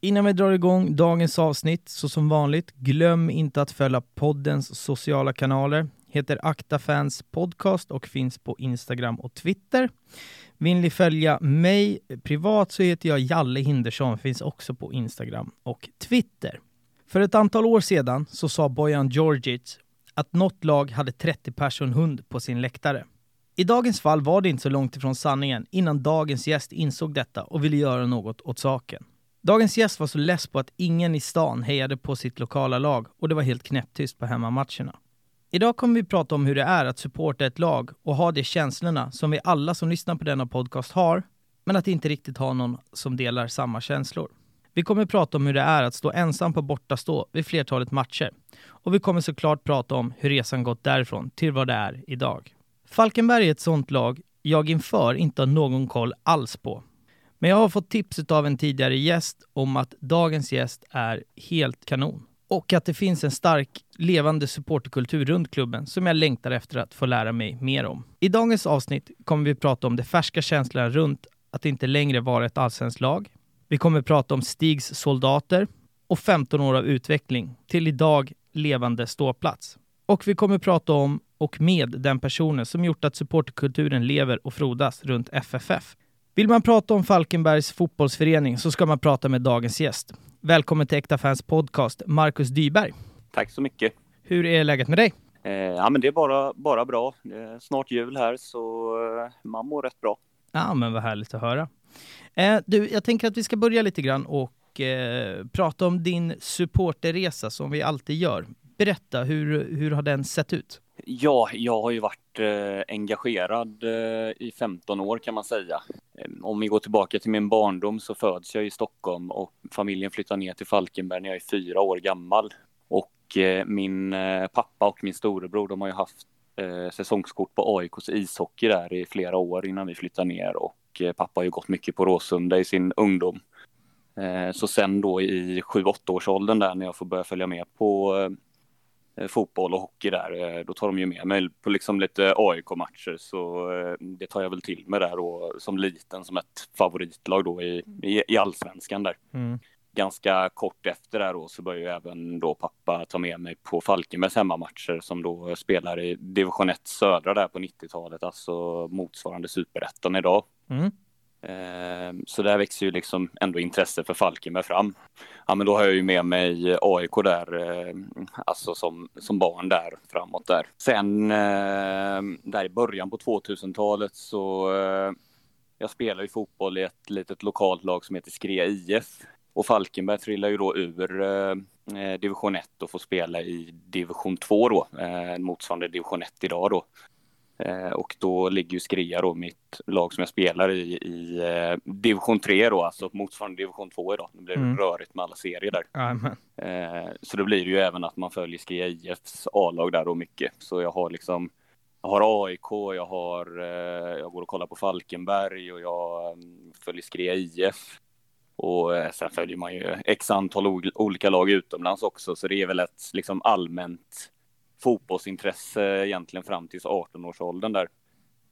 Innan vi drar igång dagens avsnitt, så som vanligt, glöm inte att följa poddens sociala kanaler. Heter Akta Fans Podcast och finns på Instagram och Twitter. Vill ni följa mig privat så heter jag Jalle Hindersson, finns också på Instagram och Twitter. För ett antal år sedan så sa Bojan Djordjic att något lag hade 30 person hund på sin läktare. I dagens fall var det inte så långt ifrån sanningen innan dagens gäst insåg detta och ville göra något åt saken. Dagens gäst var så less på att ingen i stan hejade på sitt lokala lag och det var helt knäpptyst på hemmamatcherna. Idag kommer vi prata om hur det är att supporta ett lag och ha de känslorna som vi alla som lyssnar på denna podcast har, men att inte riktigt ha någon som delar samma känslor. Vi kommer prata om hur det är att stå ensam på bortastå vid flertalet matcher. Och vi kommer såklart prata om hur resan gått därifrån till vad det är idag. Falkenberg är ett sånt lag jag inför inte har någon koll alls på. Men jag har fått tips av en tidigare gäst om att dagens gäst är helt kanon. Och att det finns en stark levande supporterkultur runt klubben som jag längtar efter att få lära mig mer om. I dagens avsnitt kommer vi prata om de färska känslorna runt att inte längre vara ett allsvenskt lag. Vi kommer prata om Stigs soldater och 15 år av utveckling till idag levande ståplats. Och vi kommer prata om och med den personen som gjort att supporterkulturen lever och frodas runt FFF. Vill man prata om Falkenbergs fotbollsförening så ska man prata med dagens gäst. Välkommen till Äkta Fans Podcast, Marcus Dyberg. Tack så mycket. Hur är läget med dig? Eh, ja, men det är bara, bara bra. Är snart jul här så eh, man mår rätt bra. Ja, men vad härligt att höra. Eh, du, jag tänker att vi ska börja lite grann och eh, prata om din supporterresa som vi alltid gör. Berätta, hur, hur har den sett ut? Ja, jag har ju varit eh, engagerad eh, i 15 år kan man säga. Ehm, om vi går tillbaka till min barndom så föds jag i Stockholm och familjen flyttar ner till Falkenberg när jag är fyra år gammal. Och eh, min eh, pappa och min storebror de har ju haft eh, säsongskort på AIKs ishockey där i flera år innan vi flyttade ner och eh, pappa har ju gått mycket på Råsunda i sin ungdom. Eh, så sen då i 7-8 års åldern där när jag får börja följa med på Eh, fotboll och hockey där. Eh, då tar de ju med mig på liksom lite AIK-matcher så eh, det tar jag väl till mig där och som liten som ett favoritlag då i, i, i allsvenskan där. Mm. Ganska kort efter där då så börjar ju även då pappa ta med mig på Falkenbergs hemmamatcher som då spelar i division 1 södra där på 90-talet, alltså motsvarande superettan idag. Mm. Ehm, så där växer ju liksom ändå intresse för Falkenberg fram. Ja, men då har jag ju med mig AIK där, ehm, alltså som, som barn där framåt där. Sen ehm, där i början på 2000-talet så jag spelar ju fotboll i ett litet lokalt lag som heter Skrea IF. Och Falkenberg trillar ju då ur eh, division 1 och får spela i division 2 då, motsvarande division 1 idag då. Eh, och då ligger ju Skria då, mitt lag som jag spelar i, i eh, division 3 då, alltså motsvarande division 2 idag. Det blir mm. rörigt med alla serier där. Eh, så då blir det ju även att man följer Skria IFs A-lag där då mycket. Så jag har liksom jag har AIK, jag har, jag går och kollar på Falkenberg och jag um, följer Skrea IF. Och sen följer man ju x antal olika lag utomlands också, så det är väl ett liksom allmänt fotbollsintresse egentligen fram till 18-årsåldern där.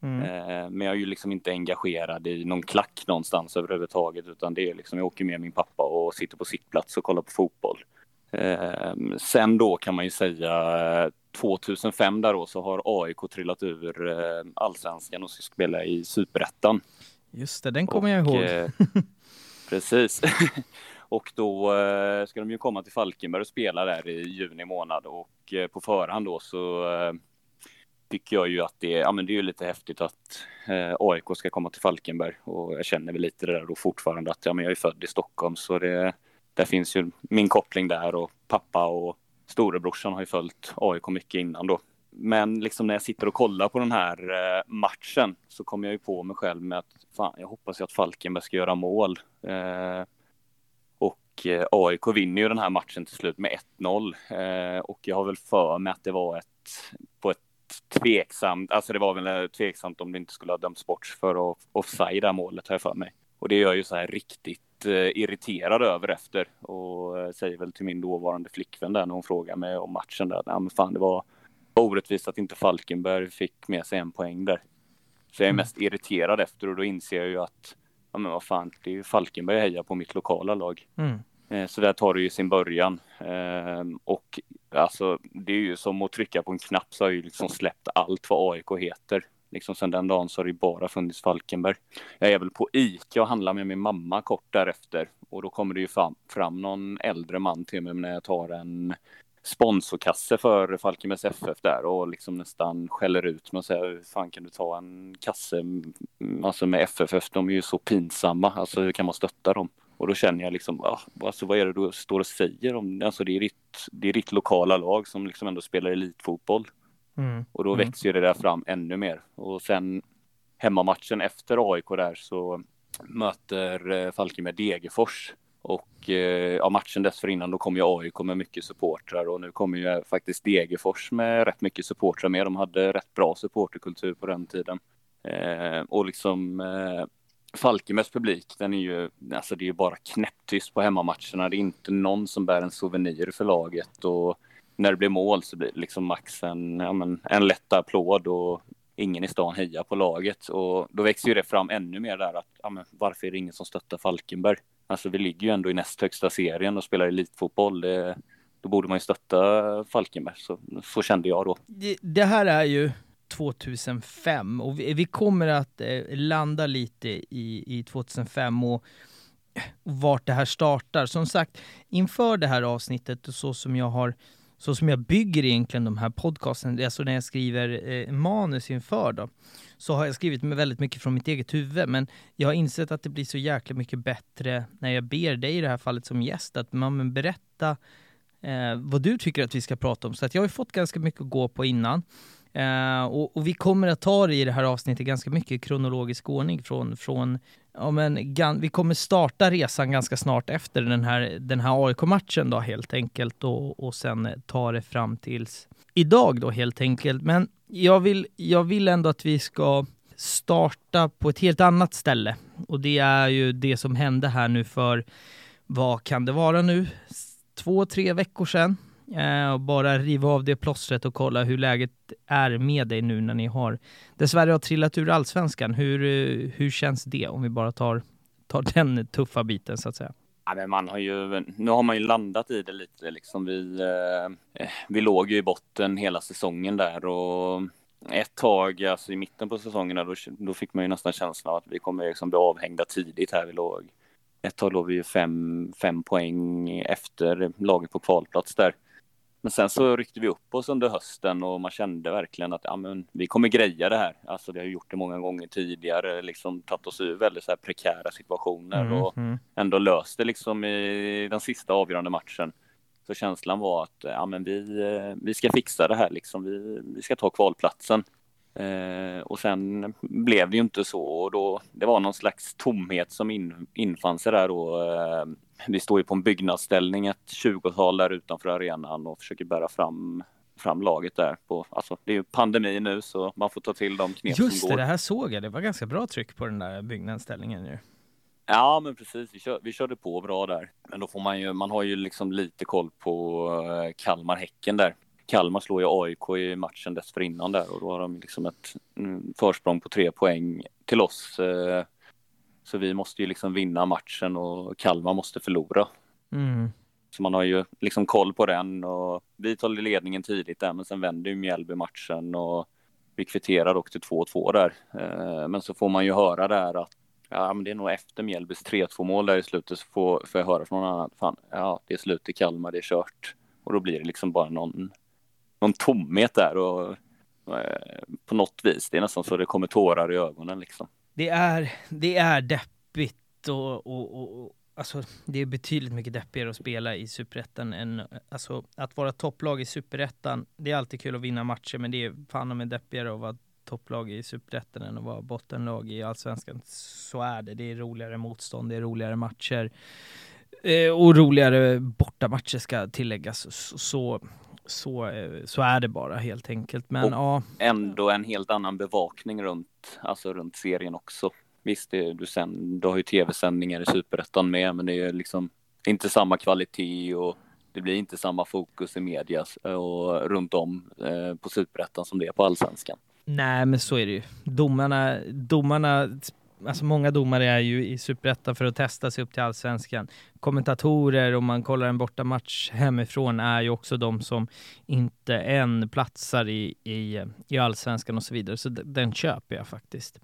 Mm. Eh, men jag är ju liksom inte engagerad i någon klack någonstans överhuvudtaget, utan det är liksom jag åker med min pappa och sitter på sittplats och kollar på fotboll. Eh, sen då kan man ju säga 2005 där då så har AIK trillat ur eh, allsvenskan och ska spela i superettan. Just det, den kommer och, jag ihåg. precis. Och då eh, ska de ju komma till Falkenberg och spela där i juni månad och eh, på förhand då så eh, tycker jag ju att det, ja, men det är ju lite häftigt att eh, AIK ska komma till Falkenberg och jag känner väl lite det där då fortfarande att ja, men jag är född i Stockholm så det, där finns ju min koppling där och pappa och storebrorsan har ju följt AIK mycket innan då. Men liksom när jag sitter och kollar på den här eh, matchen så kommer jag ju på mig själv med att fan, jag hoppas ju att Falkenberg ska göra mål. Eh, och eh, AIK vinner ju den här matchen till slut med 1-0. Eh, och jag har väl för mig att det var ett på ett tveksamt, alltså det var väl tveksamt om det inte skulle ha dömts bort för att offside det här målet har jag för mig. Och det gör ju så här riktigt eh, irriterad över efter och säger väl till min dåvarande flickvän där när hon frågar mig om matchen där. Ja men fan det var orättvist att inte Falkenberg fick med sig en poäng där. Så jag är mm. mest irriterad efter och då inser jag ju att ja men vad fan, det är ju Falkenberg jag hejar på mitt lokala lag. Mm. Eh, så där tar det ju sin början. Ehm, och alltså, det är ju som att trycka på en knapp så har jag ju liksom släppt allt vad AIK heter. Liksom sen den dagen så har det bara funnits Falkenberg. Jag är väl på ICA och handlar med min mamma kort därefter. Och då kommer det ju fram, fram någon äldre man till mig när jag tar en sponsorkasse för Falkenbergs FF där och liksom nästan skäller ut mig och säger hur fan kan du ta en kasse alltså med FFF, de är ju så pinsamma, alltså hur kan man stötta dem? Och då känner jag liksom, ah, alltså vad är det du står och säger om, alltså det är ditt, det är ditt lokala lag som liksom ändå spelar elitfotboll. Mm. Och då mm. växer det där fram ännu mer. Och sen hemmamatchen efter AIK där så möter eh, Falkenberg Degerfors. Och eh, ja, matchen dessförinnan då kom ju AIK med mycket supportrar och nu kommer ju faktiskt Degerfors med rätt mycket supportrar med. De hade rätt bra supporterkultur på den tiden. Eh, och liksom eh, Falkenbergs publik, den är ju, alltså det är ju bara knäpptyst på hemmamatcherna. Det är inte någon som bär en souvenir för laget och när det blir mål så blir det liksom max en, ja, men, en lätt applåd och ingen i stan hejar på laget och då växer ju det fram ännu mer där att ja, men, varför är det ingen som stöttar Falkenberg? Alltså vi ligger ju ändå i näst högsta serien och spelar elitfotboll. Det, då borde man ju stötta Falkenberg. Så, så kände jag då. Det, det här är ju 2005 och vi, vi kommer att eh, landa lite i, i 2005 och, och vart det här startar. Som sagt, inför det här avsnittet och så som jag har så som jag bygger egentligen de här podcasten, alltså när jag skriver eh, manus inför då, så har jag skrivit med väldigt mycket från mitt eget huvud, men jag har insett att det blir så jäkla mycket bättre när jag ber dig i det här fallet som gäst, att man berätta eh, vad du tycker att vi ska prata om. Så att jag har fått ganska mycket att gå på innan. Uh, och, och, vi kommer att ta det i det här avsnittet ganska mycket i kronologisk ordning från, från ja, men, vi kommer starta resan ganska snart efter den här, den här AIK-matchen då helt enkelt och, och sen ta det fram tills idag då helt enkelt. Men jag vill, jag vill ändå att vi ska starta på ett helt annat ställe. Och det är ju det som hände här nu för, vad kan det vara nu, två, tre veckor sedan eh, och bara riva av det plåstret och kolla hur läget är med dig nu när ni har dessvärre har trillat ur allsvenskan. Hur, eh, hur känns det om vi bara tar, tar den tuffa biten så att säga? Ja, men man har ju, nu har man ju landat i det lite liksom. Vi, eh, eh, vi låg ju i botten hela säsongen där och ett tag, alltså i mitten på säsongen, då, då fick man ju nästan känslan av att vi kommer liksom bli avhängda tidigt här. Vi låg, ett tag låg vi ju fem, fem poäng efter laget på kvalplats där. Men sen så ryckte vi upp oss under hösten och man kände verkligen att ja, men, vi kommer greja det här. Alltså vi har gjort det många gånger tidigare, liksom tagit oss ur väldigt så här prekära situationer mm, och mm. ändå löst det liksom i den sista avgörande matchen. Så känslan var att ja, men vi, vi ska fixa det här, liksom. vi, vi ska ta kvalplatsen. Eh, och sen blev det ju inte så och då, det var någon slags tomhet som in, infann sig där då. Eh, vi står ju på en byggnadsställning, ett 20-tal där utanför arenan och försöker bära fram fram laget där. På, alltså, det är ju pandemi nu så man får ta till de knep Just som det, går. det här såg jag. Det var ganska bra tryck på den där byggnadsställningen ju. Ja, men precis. Vi, kör, vi körde på bra där. Men då får man ju, man har ju liksom lite koll på uh, Kalmar-Häcken där. Kalmar slår ju AIK i matchen dessförinnan där och då har de liksom ett mm, försprång på tre poäng till oss. Uh, så vi måste ju liksom vinna matchen och Kalmar måste förlora. Mm. Så man har ju liksom koll på den och vi tar ledningen tidigt där men sen vänder ju Mjällby matchen och vi kvitterar dock till 2-2 där. Eh, men så får man ju höra där att ja, men det är nog efter Mjällbys 3-2 mål där i slutet så får, får jag höra från någon annan fan, ja, det är slut i Kalmar, det är kört. Och då blir det liksom bara någon, någon tomhet där och eh, på något vis, det är nästan så det kommer tårar i ögonen liksom det är, det är deppigt och, och, och, alltså det är betydligt mycket deppigare att spela i Superettan än, alltså att vara topplag i Superettan, det är alltid kul att vinna matcher men det är fan med deppigare att vara topplag i Superettan än att vara bottenlag i Allsvenskan. Så är det, det är roligare motstånd, det är roligare matcher eh, och roligare bortamatcher ska tilläggas. Så, så, eh, så är det bara helt enkelt. Men och ja. Ändå en helt annan bevakning runt, alltså runt serien också. Visst, det, du, sen, du har ju tv-sändningar i Superettan med, men det är liksom inte samma kvalitet och det blir inte samma fokus i media och runt om eh, på Superettan som det är på Allsvenskan. Nej, men så är det ju. Domarna, domarna alltså många domare är ju i Superettan för att testa sig upp till Allsvenskan. Kommentatorer, om man kollar en bortamatch hemifrån, är ju också de som inte än platsar i, i, i Allsvenskan och så vidare. Så den köper jag faktiskt.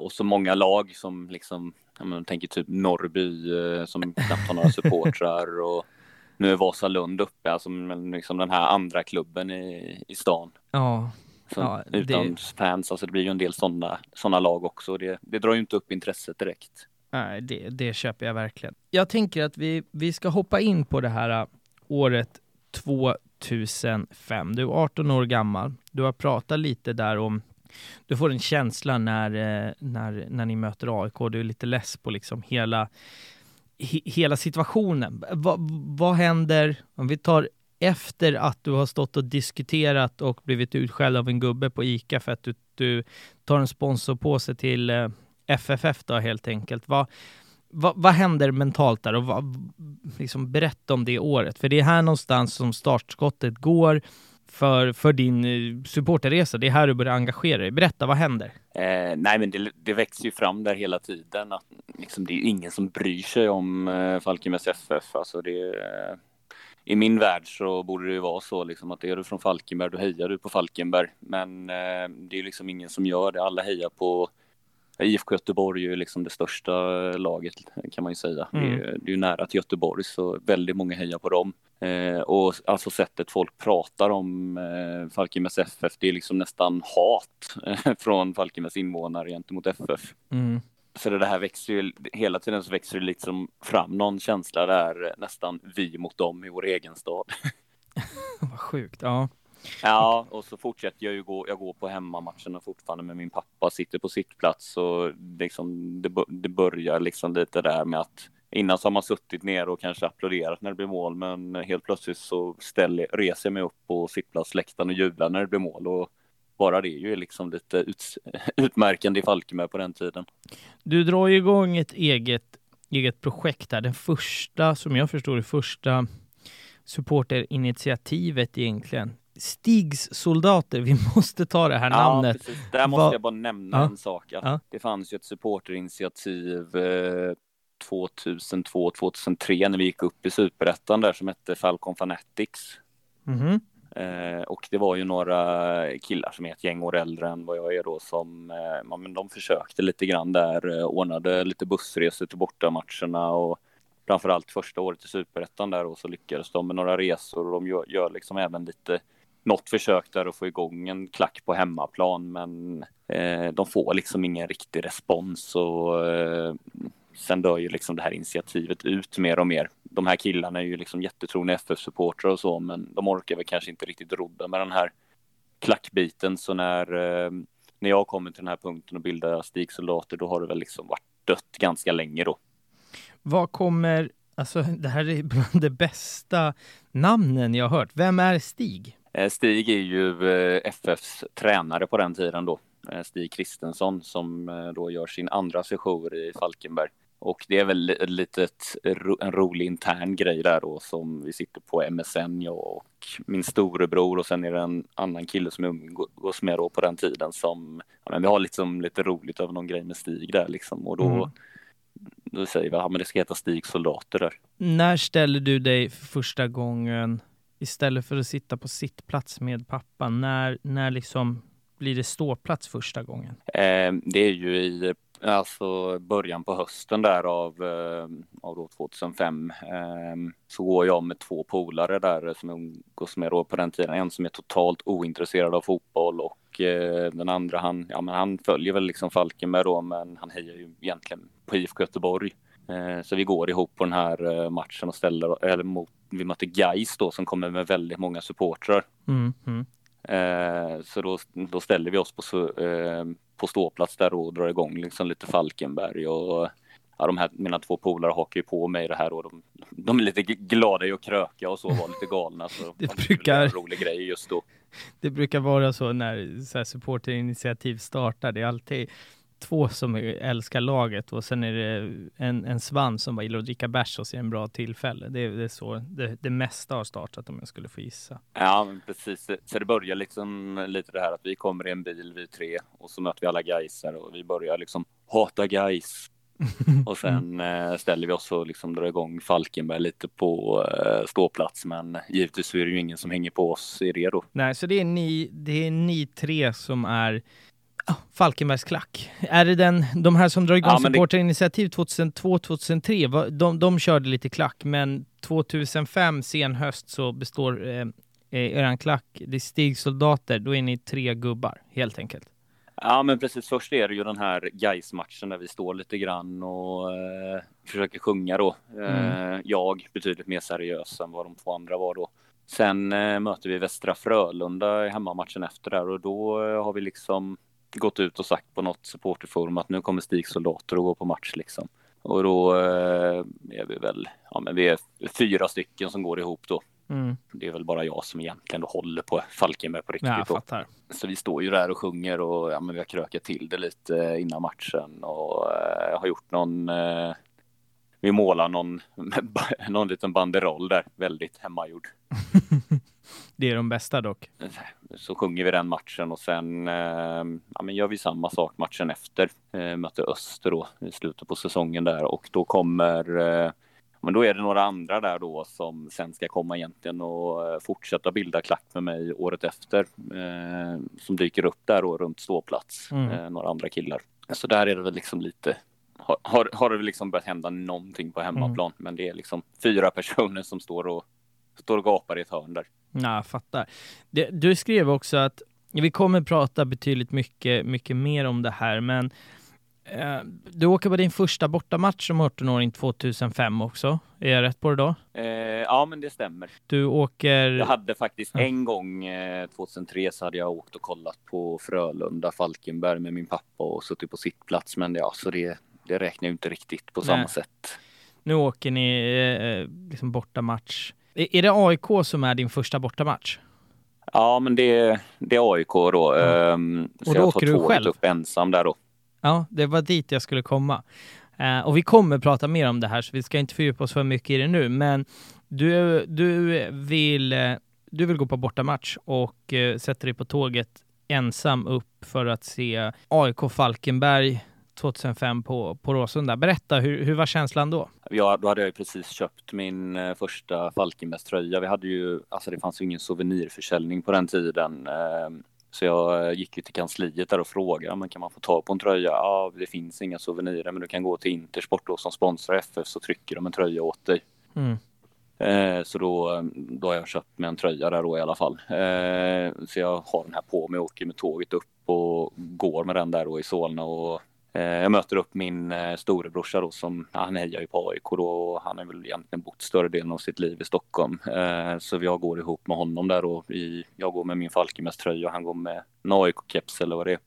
Och så många lag som liksom, jag tänker typ Norrby eh, som knappt har några supportrar och nu är Vasalund uppe, alltså liksom den här andra klubben i, i stan. Ja. Så, ja utan det... fans, alltså det blir ju en del sådana såna lag också. Det, det drar ju inte upp intresset direkt. Nej, det, det köper jag verkligen. Jag tänker att vi, vi ska hoppa in på det här äh, året 2005. Du är 18 år gammal. Du har pratat lite där om du får en känsla när, äh, när, när ni möter AIK. Du är lite less på liksom hela, he, hela situationen. Va, vad händer, om vi tar efter att du har stått och diskuterat och blivit utskälld av en gubbe på ICA för att du, du tar en sponsorpåse till eh, FFF då helt enkelt. Vad, vad, vad händer mentalt där och vad, liksom berätta om det året? För det är här någonstans som startskottet går för, för din eh, supporterresa. Det är här du börjar engagera dig. Berätta, vad händer? Eh, nej, men det, det växer ju fram där hela tiden. Att, liksom, det är ingen som bryr sig om eh, Falkenbergs FF. Alltså, det, eh, i min värld så borde det ju vara så liksom att är du från Falkenberg, då hejar du på Falkenberg. Men eh, det är liksom ingen som gör det. Alla hejar på IFK Göteborg är ju liksom det största laget kan man ju säga. Mm. Det, är, det är ju nära till Göteborg så väldigt många hejar på dem. Eh, och alltså sättet folk pratar om eh, Falkenbergs FF, det är liksom nästan hat eh, från Falkenbergs invånare gentemot FF. Mm. Så det här växer ju, hela tiden så växer det liksom fram någon känsla där nästan vi mot dem i vår egen stad. Vad sjukt, ja. Ja, och så fortsätter jag ju gå, jag går på hemmamatcherna fortfarande med min pappa, sitter på sittplats och liksom det, det börjar liksom lite där med att Innan så har man suttit ner och kanske applåderat när det blir mål, men helt plötsligt så ställer, reser jag mig upp på sittplatsläktaren och jublar när det blir mål. Och bara det är ju liksom lite ut, utmärkande i Falkenberg på den tiden. Du drar ju igång ett eget, eget projekt här. Den första, som jag förstår det första supporterinitiativet egentligen. Stigs soldater, vi måste ta det här ja, namnet. Precis. Där måste Va jag bara nämna ja. en sak. Ja. Det fanns ju ett supporterinitiativ eh, 2002-2003 när vi gick upp i superettan där som hette Falcon Fanatics. Mm -hmm. Eh, och det var ju några killar som är ett gäng år äldre än vad jag är då som, eh, ja, men de försökte lite grann där, eh, ordnade lite bussresor till bortamatcherna och framförallt första året i superettan där och så lyckades de med några resor och de gör, gör liksom även lite något försök där att få igång en klack på hemmaplan men eh, de får liksom ingen riktig respons och eh, sen dör ju liksom det här initiativet ut mer och mer. De här killarna är ju liksom jättetrogna FF-supportrar och så, men de orkar väl kanske inte riktigt rodda med den här klackbiten. Så när, eh, när jag kommer till den här punkten och bildar stigsoldater, då har det väl liksom varit dött ganska länge då. Vad kommer, alltså det här är bland de bästa namnen jag har hört. Vem är Stig? Eh, Stig är ju eh, FFs tränare på den tiden då. Stig Kristensson som då gör sin andra session i Falkenberg. Och det är väl lite en rolig intern grej där då som vi sitter på MSN, jag och min storebror och sen är det en annan kille som jag umgås med då på den tiden som, ja, men vi har liksom lite roligt över någon grej med Stig där liksom och då, mm. då säger vi, ja men det ska heta Stig soldater där. När ställer du dig för första gången istället för att sitta på sittplats med pappa, när, när liksom blir det ståplats första gången? Eh, det är ju i alltså början på hösten där av, eh, av då 2005 eh, så går jag med två polare där som jag umgås med då på den tiden. En som är totalt ointresserad av fotboll och eh, den andra han, ja men han följer väl liksom Falkenberg då men han hejar ju egentligen på IFK Göteborg. Eh, så vi går ihop på den här matchen och ställer, eller mot, vi möter Gais då som kommer med väldigt många supportrar. Mm, mm. Så då, då ställer vi oss på, på ståplats där och drar igång liksom lite Falkenberg och ja, de här, mina två polare hakar ju på mig det här och de, de är lite glada i att kröka och så, var lite galna. Så det de brukar... En rolig grej just då. Det brukar vara så när så här supporterinitiativ startar, det är alltid två som älskar laget och sen är det en, en svans som bara gillar att dricka bärs och ser en bra tillfälle. Det, det är så det, det mesta har startat om jag skulle få gissa. Ja, precis. Så det börjar liksom lite det här att vi kommer i en bil, vi tre, och så möter vi alla gaisar och vi börjar liksom hata guys. och sen eh, ställer vi oss och liksom drar igång Falkenberg lite på eh, ståplats. Men givetvis så är det ju ingen som hänger på oss i det då. Nej, så det är ni, det är ni tre som är Falkenbergs klack. Är det den, de här som drar igång ja, supporterinitiativ 2002-2003, de, de körde lite klack, men 2005 sen höst så består eh, eran klack, det är stigsoldater, då är ni tre gubbar helt enkelt. Ja, men precis. Först är det ju den här gais matchen där vi står lite grann och eh, försöker sjunga då. Mm. Eh, jag betydligt mer seriös än vad de två andra var då. Sen eh, möter vi Västra Frölunda i hemmamatchen efter där och då eh, har vi liksom gått ut och sagt på något supporterforum att nu kommer Stig soldater och gå på match liksom. Och då eh, är vi väl, ja men vi är fyra stycken som går ihop då. Mm. Det är väl bara jag som egentligen håller på Falkenberg på riktigt. Ja, så vi står ju där och sjunger och ja, men vi har krökat till det lite innan matchen och eh, har gjort någon eh, vi målar någon, någon liten banderoll där, väldigt hemmagjord. det är de bästa dock. Så sjunger vi den matchen och sen eh, ja, men gör vi samma sak matchen efter. Eh, möter Öster då i slutet på säsongen där och då kommer eh, men då är det några andra där då som sen ska komma egentligen och eh, fortsätta bilda klack med mig året efter. Eh, som dyker upp där då runt ståplats. Mm. Eh, några andra killar. Så där är det väl liksom lite har, har, har det liksom börjat hända någonting på hemmaplan. Mm. Men det är liksom fyra personer som står och står och gapar i ett hörn där. Ja, jag fattar. Du skrev också att vi kommer prata betydligt mycket, mycket mer om det här, men Eh, du åker på din första bortamatch som 18-åring 2005 också. Är jag rätt på det då? Eh, ja, men det stämmer. Du åker... Jag hade faktiskt ja. en gång, eh, 2003, så hade jag åkt och kollat på Frölunda, Falkenberg med min pappa och suttit på sittplats. Men ja, så det, det räknar ju inte riktigt på Nej. samma sätt. Nu åker ni eh, liksom bortamatch. Är, det AIK som är din första bortamatch? Ja, men det, det är AIK då. Ja. Um, så och då jag åker du själv? upp ensam där då. Ja, det var dit jag skulle komma. Uh, och vi kommer prata mer om det här, så vi ska inte fördjupa oss för mycket i det nu. Men du, du, vill, du vill gå på bortamatch och uh, sätter dig på tåget ensam upp för att se AIK Falkenberg 2005 på, på Råsunda. Berätta, hur, hur var känslan då? Ja, då hade jag precis köpt min uh, första Falkenbergströja. Vi hade ju, alltså det fanns ju ingen souvenirförsäljning på den tiden. Uh, så jag gick ju till kansliet där och frågade, men kan man få tag på en tröja? Ja, det finns inga souvenirer, men du kan gå till Intersport då, som sponsrar FF så trycker de en tröja åt dig. Mm. Eh, så då, då har jag köpt mig en tröja där då i alla fall. Eh, så jag har den här på mig och åker med tåget upp och går med den där då i Solna och Eh, jag möter upp min eh, storebrorsa då som, han hejar ju på AIK då och han har väl egentligen bott större delen av sitt liv i Stockholm. Eh, så jag går ihop med honom där då. I, jag går med min Falkenbergströja och han går med en AIK-keps eller vad det är.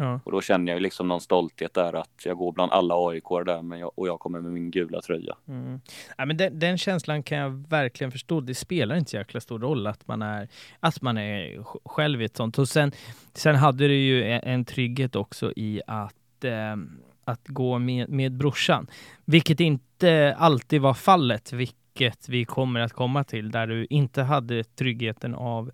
Ja. Och då känner jag ju liksom någon stolthet där att jag går bland alla AIK där men jag, och jag kommer med min gula tröja. Mm. Ja, men den, den, känslan kan jag verkligen förstå. Det spelar inte så jäkla stor roll att man är, att man är själv i ett sånt. Och sen, sen hade det ju en, en trygghet också i att eh, att gå med, med brorsan, vilket inte alltid var fallet, vilket vi kommer att komma till, där du inte hade tryggheten av,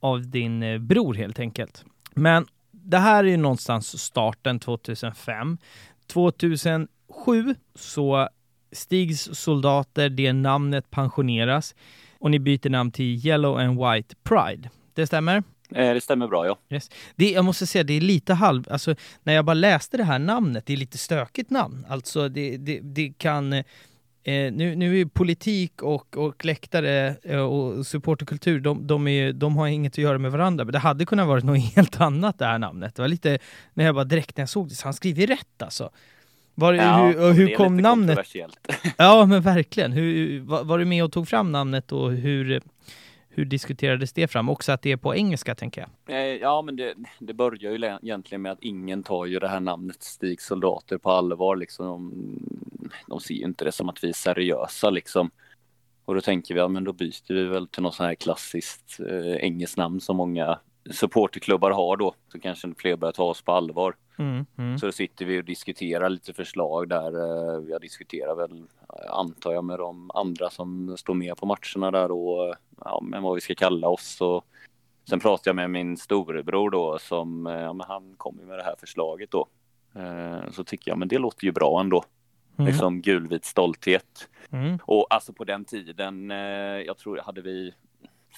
av din eh, bror helt enkelt. Men det här är ju någonstans starten 2005. 2007 så Stigs soldater, det namnet pensioneras och ni byter namn till Yellow and White Pride. Det stämmer? Eh, det stämmer bra, ja. Yes. Det, jag måste säga, det är lite halv... Alltså, när jag bara läste det här namnet, det är lite stökigt namn. Alltså, det, det, det kan... Eh, nu, nu är politik och, och läktare eh, och supporterkultur, de, de, är, de har inget att göra med varandra. Men det hade kunnat vara något helt annat, det här namnet. Det var lite... När jag bara direkt när jag såg det, så han skriver rätt alltså. Var, ja, hur hur kom namnet? Ja, men verkligen. Hur, var, var, du med och tog fram namnet och hur, hur diskuterades det fram? Också att det är på engelska, tänker jag. Eh, ja, men det, det börjar ju egentligen med att ingen tar ju det här namnet Stig soldater på allvar. Liksom. De, de ser ju inte det som att vi är seriösa liksom. Och då tänker vi, ja men då byter vi väl till något sånt här klassiskt eh, engelskt namn som många supporterklubbar har då. Så kanske fler börjar ta oss på allvar. Mm, mm. Så då sitter vi och diskuterar lite förslag där. Eh, jag diskuterar väl, antar jag, med de andra som står med på matcherna där och ja, men vad vi ska kalla oss. Och sen pratade jag med min storebror då som, ja, men han kom med det här förslaget då. Eh, så tycker jag, men det låter ju bra ändå. Mm. Liksom gulvit stolthet. Mm. Och alltså på den tiden, eh, jag tror hade vi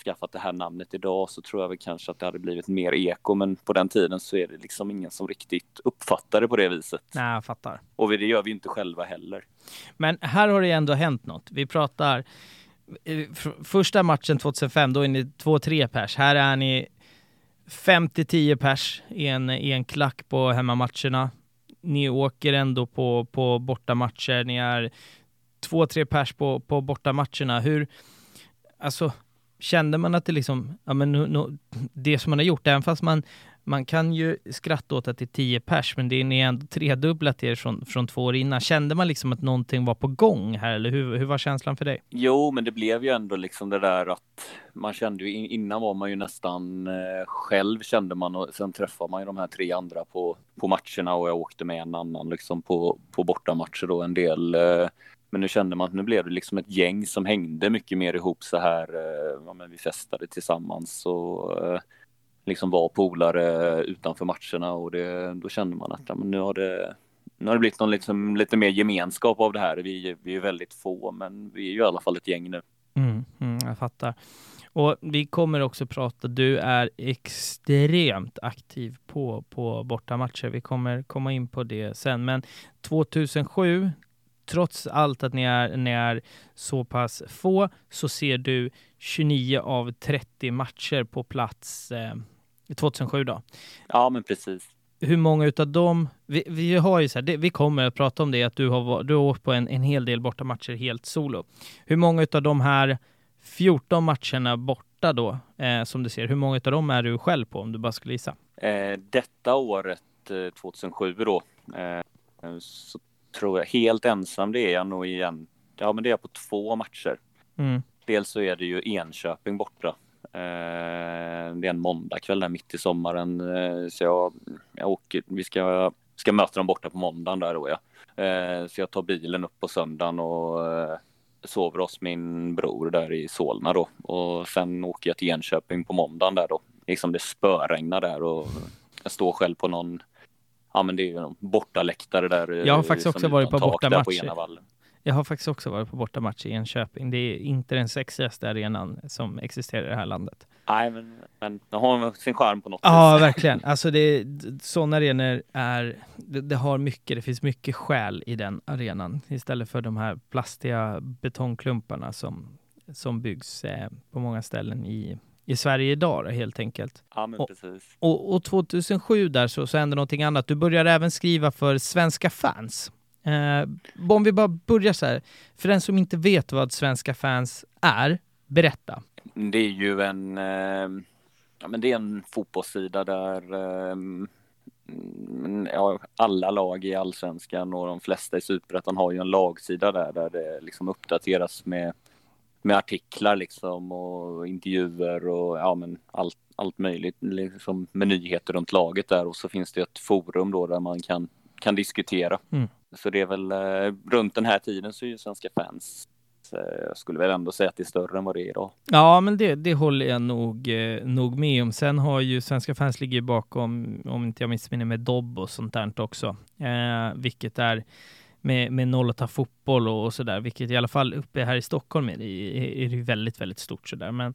skaffat det här namnet idag så tror jag väl kanske att det hade blivit mer eko, men på den tiden så är det liksom ingen som riktigt uppfattar det på det viset. Nej, jag fattar. Och det gör vi inte själva heller. Men här har det ändå hänt något. Vi pratar eh, Eh, första matchen 2005, då är ni 2-3 pers. Här är ni 5-10 pers i en, i en klack på hemmamatcherna. Ni åker ändå på, på bortamatcher. Ni är 2-3 pers på, på bortamatcherna. Hur, alltså, kände man att det liksom, ja men nu, nu, det som man har gjort, även fast man, man kan ju skratta åt att det är 10 pers, men det är ni ändå tredubblat er från, från två år innan. Kände man liksom att någonting var på gång här, eller hur, hur var känslan för dig? Jo, men det blev ju ändå liksom det där att man kände ju innan var man ju nästan eh, själv kände man och sen träffade man ju de här tre andra på, på matcherna och jag åkte med en annan liksom på, på bortamatcher då en del eh, men nu kände man att nu blev det liksom ett gäng som hängde mycket mer ihop så här. Eh, ja, men vi festade tillsammans och eh, liksom var polare utanför matcherna och det, då kände man att ja, men nu har det nu har det blivit någon liksom, lite mer gemenskap av det här. Vi, vi är väldigt få, men vi är ju i alla fall ett gäng nu. Mm, mm, jag fattar. Och vi kommer också prata, du är extremt aktiv på, på bortamatcher. Vi kommer komma in på det sen. Men 2007, trots allt att ni är, ni är så pass få, så ser du 29 av 30 matcher på plats eh, 2007 då. Ja, men precis. Hur många utav dem, vi, vi har ju så här, det, vi kommer att prata om det, att du har, du har åkt på en, en hel del bortamatcher helt solo. Hur många utav de här 14 matcherna borta då, eh, som du ser, hur många utav dem är du själv på om du bara skulle gissa? Eh, detta året, eh, 2007 då, eh, så tror jag helt ensam det är jag nog igen. Ja, men det är jag på två matcher. Mm. Dels så är det ju Enköping borta. Eh, det är en måndagkväll där mitt i sommaren. Eh, så jag, jag åker, vi ska, ska möta dem borta på måndagen där då ja. Eh, så jag tar bilen upp på söndagen och sover hos min bror där i Solna då. Och sen åker jag till Enköping på måndagen där då. Liksom det spöregnar där och jag står själv på någon ja men det är ju någon bortaläktare där. Jag har faktiskt också varit på bortamatcher. På jag har faktiskt också varit på bortamatch i Enköping. Det är inte den sexigaste arenan som existerar i det här landet. Nej, men, men den har sin charm på något Ja, vis. verkligen. Alltså det, sådana arenor är, det, det, har mycket, det finns mycket själ i den arenan istället för de här plastiga betongklumparna som, som byggs eh, på många ställen i, i Sverige idag helt enkelt. Ja, och, precis. Och, och 2007 där så, så hände någonting annat. Du började även skriva för Svenska fans. Eh, om vi bara börjar så här, för den som inte vet vad Svenska fans är, berätta. Det är ju en, eh, ja, men det är en fotbollssida där eh, mm, ja, alla lag i allsvenskan och de flesta i superettan har ju en lagsida där, där det liksom uppdateras med, med artiklar liksom och intervjuer och ja, men allt, allt möjligt liksom med nyheter runt laget där och så finns det ett forum då där man kan, kan diskutera. Mm. Så det är väl eh, runt den här tiden så är ju svenska fans jag skulle väl ändå säga att det är större än vad det är idag. Ja, men det, det håller jag nog, eh, nog med om. Sen har ju svenska fans ligger bakom, om inte jag missminner med Dobb och sånt där också, eh, vilket är med, med noll ta fotboll och, och sådär, vilket i alla fall uppe här i Stockholm är det, är det väldigt, väldigt stort sådär. Men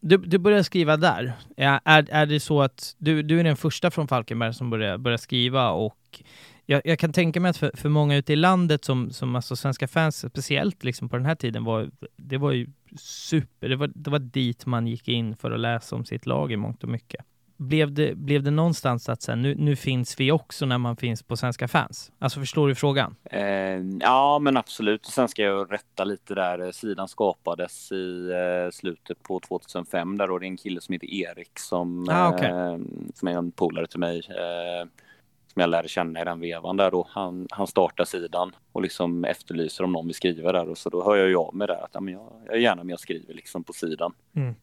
du, du började skriva där. Är, är det så att du, du är den första från Falkenberg som började, började skriva och jag, jag, kan tänka mig att för, för många ute i landet som, som alltså svenska fans, speciellt liksom på den här tiden, var, det var ju super, det var, det var dit man gick in för att läsa om sitt lag i mångt och mycket. Blev det, blev det någonstans att så nu, nu finns vi också när man finns på Svenska fans? Alltså förstår du frågan? Eh, ja, men absolut. Sen ska jag rätta lite där. Sidan skapades i eh, slutet på 2005 där och det är en kille som heter Erik som, ah, okay. eh, som är en polare till mig. Eh, som jag lärde känna i den vevan där då. Han, han startar sidan och liksom efterlyser om någon vill skriva där och så då hör jag ju av mig där att ja, men jag, jag är gärna med och skriver liksom på sidan. Mm.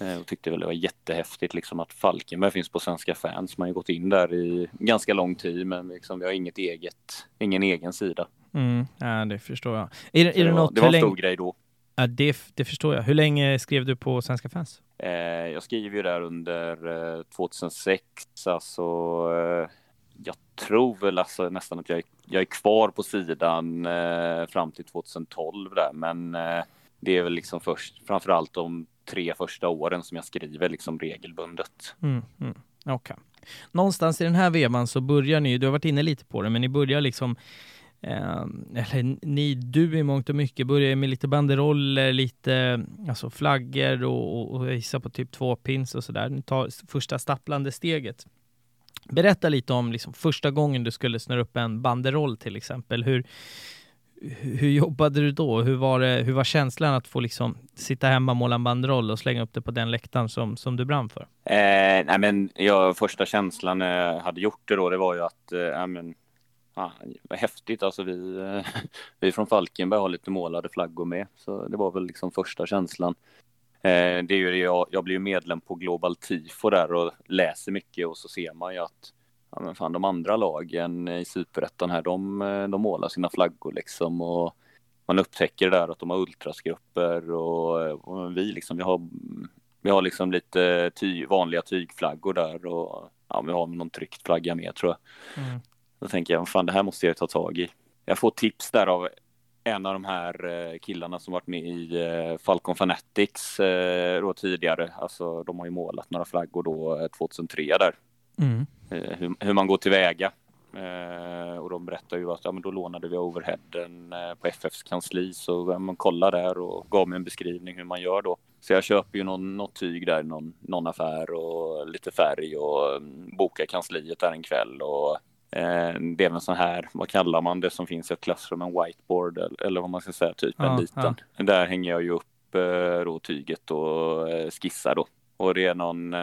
Eh, och tyckte väl det var jättehäftigt liksom att Falkenberg finns på Svenska fans. Man har ju gått in där i ganska lång tid men liksom vi har inget eget, ingen egen sida. Mm, ja, det förstår jag. Är, är det, det, var, något, det var en stor grej då. Ja, det, det förstår jag. Hur länge skrev du på Svenska fans? Eh, jag skrev ju där under eh, 2006, alltså eh, jag tror väl alltså nästan att jag är, jag är kvar på sidan eh, fram till 2012 där, men eh, det är väl liksom först, framförallt de tre första åren som jag skriver liksom regelbundet. Mm, mm. Okay. Någonstans i den här vevan så börjar ni, du har varit inne lite på det, men ni börjar liksom Eh, eller ni, du i mångt och mycket börjar med lite banderoller, lite alltså flaggor och, och, och gissa på typ två pins och sådär. Ni tar första stapplande steget. Berätta lite om liksom, första gången du skulle snurra upp en banderoll till exempel. Hur, hur jobbade du då? Hur var, det, hur var känslan att få liksom sitta hemma, måla en banderoll och slänga upp det på den läktaren som, som du brann för? Eh, nej men, ja, första känslan när jag hade gjort det då, det var ju att eh, men, ah, vad häftigt. Alltså vi, eh, vi från Falkenberg har lite målade flaggor med, så det var väl liksom första känslan. Eh, det är ju, jag, jag blir ju medlem på Global Tifo där och läser mycket och så ser man ju att ja, men fan, de andra lagen i superettan här, de, eh, de målar sina flaggor liksom och man upptäcker där att de har ultrasgrupper och, och vi liksom, vi har, vi har liksom lite ty, vanliga tygflaggor där och ja, vi har någon tryckt flagga med tror jag. Mm. Då tänker jag, fan det här måste jag ta tag i. Jag får tips där av en av de här eh, killarna som varit med i eh, Falcon Fanatics eh, då tidigare. Alltså de har ju målat några flaggor då 2003 där. Mm. Hur, hur, man går tillväga. och de berättar ju att ja, men då lånade vi overheaden på FFs kansli så ja, man kolla där och gav mig en beskrivning hur man gör då. Så jag köper ju någon, något tyg där, någon, någon affär och lite färg och mm, bokar kansliet där en kväll och det är en sån här, vad kallar man det som finns i ett klassrum, en whiteboard eller vad man ska säga, typ en liten. Ja. Där hänger jag ju upp eh, tyget och eh, skissar då. Och det är någon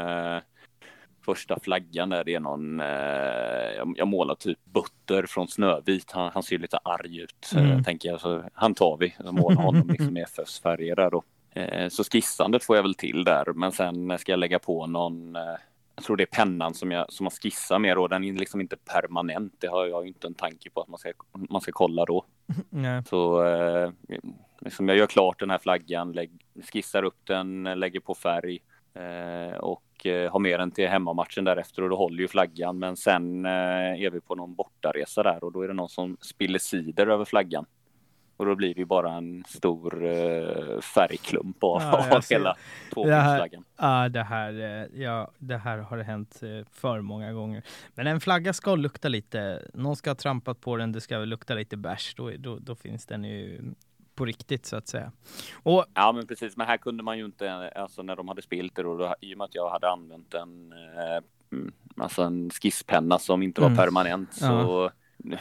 första flaggan där, det är någon, jag, jag målar typ Butter från Snövit. Han, han ser lite arg ut, mm. tänker jag. Så han tar vi, jag målar honom liksom i FFs färger där då. Så skissandet får jag väl till där, men sen ska jag lägga på någon jag tror det är pennan som jag, som jag skissar med då. Den är liksom inte permanent. Det har jag inte en tanke på att man ska, man ska kolla då. Nej. Så eh, liksom jag gör klart den här flaggan, lägg, skissar upp den, lägger på färg eh, och eh, har med den till hemmamatchen därefter och då håller ju flaggan. Men sen eh, är vi på någon bortaresa där och då är det någon som spiller cider över flaggan. Och då blir det ju bara en stor uh, färgklump av, ja, av hela tvåpunktsflaggan. Ja, det här, eh, ja, det här har hänt eh, för många gånger. Men en flagga ska lukta lite, någon ska ha trampat på den, det ska lukta lite bärs, då, då, då finns den ju på riktigt så att säga. Och... Ja men precis, men här kunde man ju inte, alltså när de hade spilt det då, då i och med att jag hade använt en, eh, mm, alltså en skisspenna som inte var mm. permanent så ja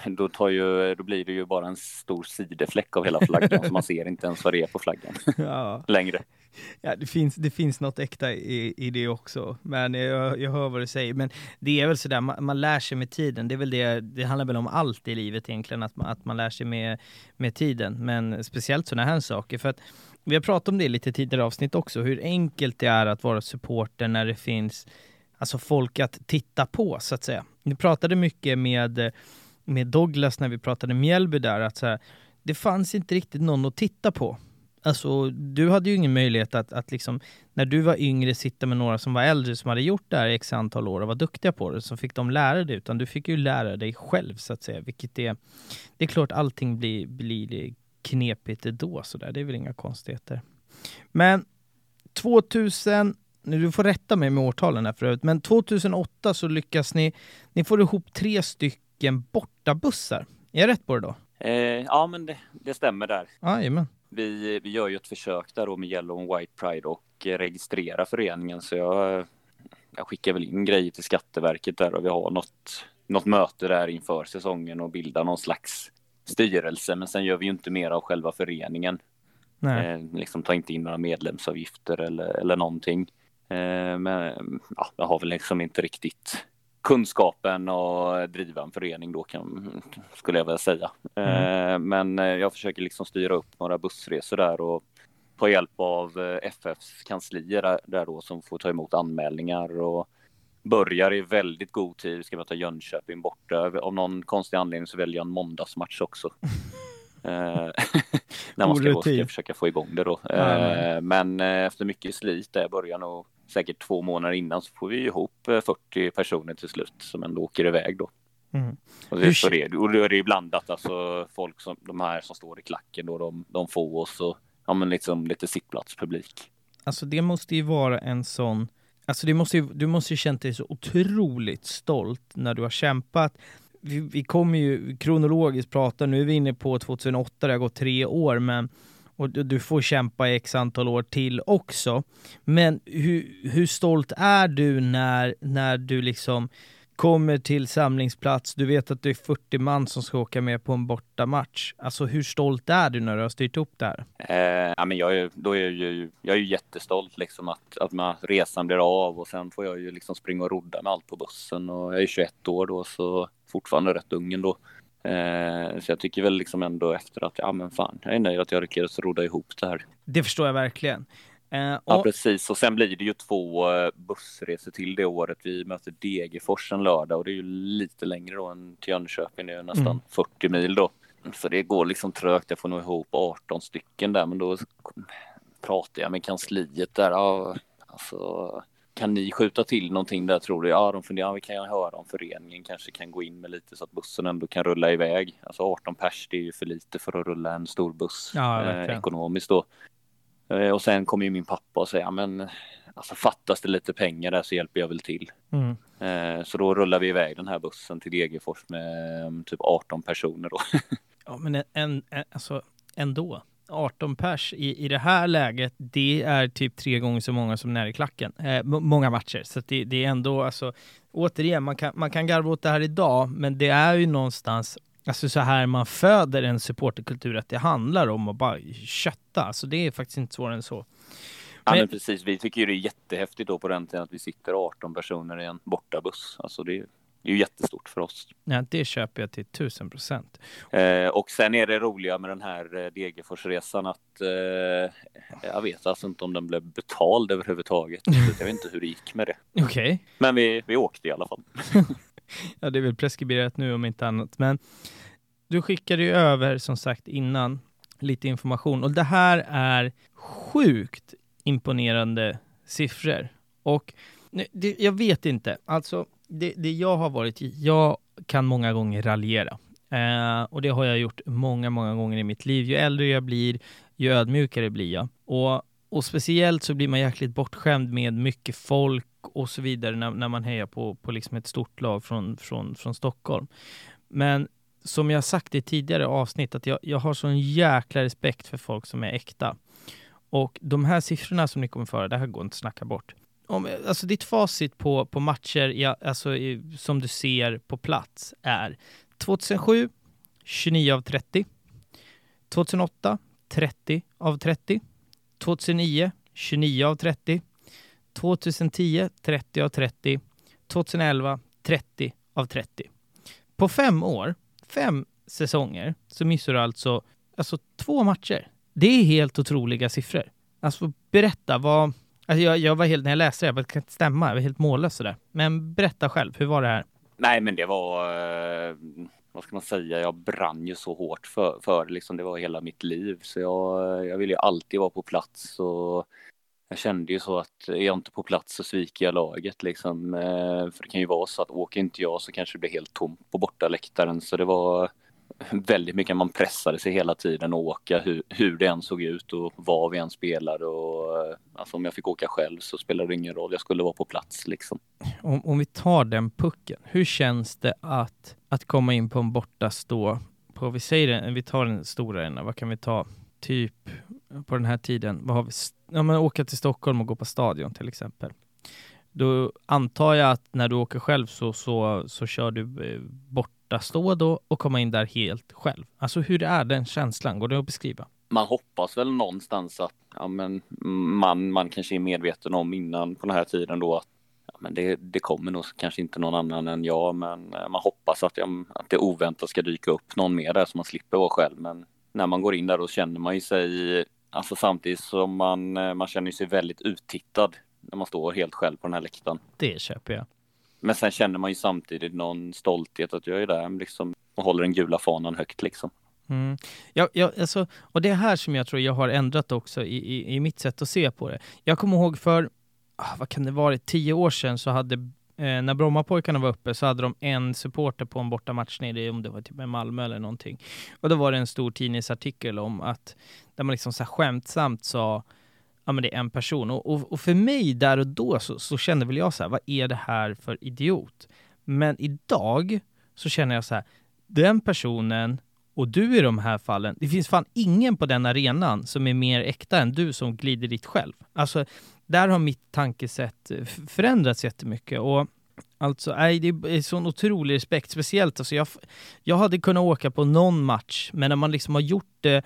då, tar ju, då blir det ju bara en stor sidefläck av hela flaggan så man ser inte ens vad det är på flaggan ja. längre. Ja, det finns, det finns något äkta i, i det också, men jag, jag hör vad du säger. Men det är väl sådär, man, man lär sig med tiden. Det är väl det, det handlar väl om allt i livet egentligen, att man, att man lär sig med, med tiden. Men speciellt sådana här saker, för att vi har pratat om det lite tidigare avsnitt också, hur enkelt det är att vara supporter när det finns alltså folk att titta på, så att säga. Vi pratade mycket med med Douglas när vi pratade Mjällby där, att så här, det fanns inte riktigt någon att titta på. Alltså, du hade ju ingen möjlighet att, att liksom, när du var yngre sitta med några som var äldre som hade gjort det här i x antal år och var duktiga på det, så fick de lära dig, utan du fick ju lära dig själv så att säga, vilket är, det är klart allting blir, blir knepigt då där. det är väl inga konstigheter. Men 2000, du får rätta mig med årtalen här förut, men 2008 så lyckas ni, ni får ihop tre stycken stycken bortabussar. Är jag rätt på det då? Eh, ja, men det, det stämmer där. Jajamän. Vi, vi gör ju ett försök där då med Yellow and White Pride och registrera föreningen så jag, jag skickar väl in grejer till Skatteverket där och vi har något, något möte där inför säsongen och bildar någon slags styrelse men sen gör vi ju inte mer av själva föreningen. Nej. Eh, liksom tar inte in några medlemsavgifter eller, eller någonting. Eh, men ja, jag har väl liksom inte riktigt kunskapen och driva en förening då kan, skulle jag vilja säga. Mm. Eh, men eh, jag försöker liksom styra upp några bussresor där och ta hjälp av eh, FFs kanslier där, där då som får ta emot anmälningar och börjar i väldigt god tid. Ska vi ta Jönköping borta. Av någon konstig anledning så väljer jag en måndagsmatch också. när man ska, gå, ska försöka få igång det då. Mm. Men efter mycket slit där börjar nog säkert två månader innan så får vi ihop 40 eh, personer till slut som ändå åker iväg då. Mm. Och, det, så det, och då är det blandat, alltså folk som de här som står i klacken då, de, de får oss och ja, men liksom lite sittplatspublik. Alltså det måste ju vara en sån, alltså det måste ju, du måste ju känt dig så otroligt stolt när du har kämpat. Vi, vi kommer ju kronologiskt prata, nu är vi inne på 2008, det har gått tre år, men och du får kämpa i x antal år till också. Men hur, hur stolt är du när, när du liksom kommer till samlingsplats, du vet att det är 40 man som ska åka med på en bortamatch. Alltså hur stolt är du när du har styrt upp det här? Eh, ja, men jag, är, då är jag, ju, jag är ju jättestolt liksom att, att man, resan blir av och sen får jag ju liksom springa och rodda med allt på bussen och jag är 21 år då så fortfarande rätt ung ändå. Eh, så jag tycker väl liksom ändå efter att, ja men fan, jag är nöjd att jag lyckades rodda ihop det här. Det förstår jag verkligen. Eh, och... Ja, precis. Och sen blir det ju två eh, bussresor till det året. Vi möter Degerfors en lördag och det är ju lite längre då än till Jönköping. Det är nästan mm. 40 mil då. Så det går liksom trögt. Jag får nog ihop 18 stycken där, men då pratar jag med kansliet där. Ja, alltså, kan ni skjuta till någonting där tror du? Ja, de funderar, ja, vi kan ju höra om föreningen kanske kan gå in med lite så att bussen ändå kan rulla iväg. Alltså 18 pers, det är ju för lite för att rulla en stor buss ja, eh, ekonomiskt då. Eh, och sen kommer ju min pappa och säger, men alltså fattas det lite pengar där så hjälper jag väl till. Mm. Eh, så då rullar vi iväg den här bussen till Degerfors med mm, typ 18 personer då. ja, men en, en, alltså ändå. 18 pers i, i det här läget, det är typ tre gånger så många som när i klacken. Eh, många matcher, så det, det, är ändå alltså, återigen, man kan, man kan garva åt det här idag, men det är ju någonstans Alltså så här man föder en supporterkultur, att det handlar om att bara kötta. Alltså det är faktiskt inte svårare än så. Ja men precis, vi tycker ju det är jättehäftigt då på den tiden att vi sitter 18 personer i en bortabuss. Alltså det är, det är ju jättestort för oss. Ja, det köper jag till tusen procent. Eh, och sen är det roliga med den här eh, Degerforsresan att eh, jag vet alltså inte om den blev betald överhuvudtaget. jag vet inte hur det gick med det. Okej. Okay. Men vi, vi åkte i alla fall. ja, det är väl preskriberat nu om inte annat. Men du skickade ju över, som sagt, innan lite information och det här är sjukt imponerande siffror. Och jag vet inte, alltså det, det jag har varit jag kan många gånger raljera. Eh, och det har jag gjort många, många gånger i mitt liv. Ju äldre jag blir, ju ödmjukare blir jag. Och, och speciellt så blir man jäkligt bortskämd med mycket folk och så vidare när, när man hejar på, på liksom ett stort lag från, från, från Stockholm. Men som jag sagt i tidigare avsnitt, att jag, jag har sån jäkla respekt för folk som är äkta. Och de här siffrorna som ni kommer föra, det här går inte att snacka bort. Om, alltså ditt facit på, på matcher ja, alltså, i, som du ser på plats är 2007, 29 av 30. 2008, 30 av 30. 2009, 29 av 30. 2010 30 av 30, 2011 30 av 30. På fem år, fem säsonger, så missar du alltså, alltså två matcher. Det är helt otroliga siffror. Alltså berätta vad... Alltså jag, jag var helt, när jag läste det, jag kan inte stämma, jag var helt mållös sådär. Men berätta själv, hur var det här? Nej, men det var, eh, vad ska man säga, jag brann ju så hårt för, för liksom, det var hela mitt liv. Så jag, jag ville ju alltid vara på plats och jag kände ju så att är jag inte på plats så sviker jag laget liksom. Eh, för det kan ju vara så att åker inte jag så kanske det blir helt tomt på bortaläktaren. Så det var väldigt mycket, man pressade sig hela tiden att åka hur, hur det än såg ut och var vi än spelade. Och, eh, alltså om jag fick åka själv så spelade det ingen roll, jag skulle vara på plats liksom. Om, om vi tar den pucken, hur känns det att, att komma in på en bortastå på, vi säger den, vi tar den stora ena, vad kan vi ta? Typ på den här tiden, vad har vi? Ja, men åka till Stockholm och gå på stadion till exempel. Då antar jag att när du åker själv så, så, så kör du eh, bort borta stå då och komma in där helt själv. Alltså hur är den känslan? Går det att beskriva? Man hoppas väl någonstans att ja, men man, man kanske är medveten om innan på den här tiden då att ja, men det, det kommer nog kanske inte någon annan än jag, men eh, man hoppas att, ja, att det oväntat ska dyka upp någon mer där så man slipper vara själv. Men när man går in där då känner man ju sig, alltså samtidigt som man, eh, man känner sig väldigt uttittad när man står helt själv på den här läktaren. Det köper jag. Men sen känner man ju samtidigt någon stolthet att jag är där liksom och håller den gula fanan högt liksom. Mm. Ja, ja, alltså, och det är här som jag tror jag har ändrat också i, i, i mitt sätt att se på det. Jag kommer ihåg för, ah, vad kan det vara, tio år sedan så hade eh, när Brommapojkarna var uppe så hade de en supporter på en bortamatch nere i, om det var typ Malmö eller någonting. Och då var det en stor tidningsartikel om att, där man liksom så här skämtsamt sa, ja men det är en person. Och, och, och för mig där och då så, så, kände väl jag så här, vad är det här för idiot? Men idag så känner jag så här, den personen och du i de här fallen, det finns fan ingen på den arenan som är mer äkta än du som glider dit själv. Alltså, där har mitt tankesätt eh, förändrats jättemycket. Och alltså, nej, det är sån otrolig respekt. Speciellt, alltså jag, jag hade kunnat åka på någon match, men när man liksom har gjort det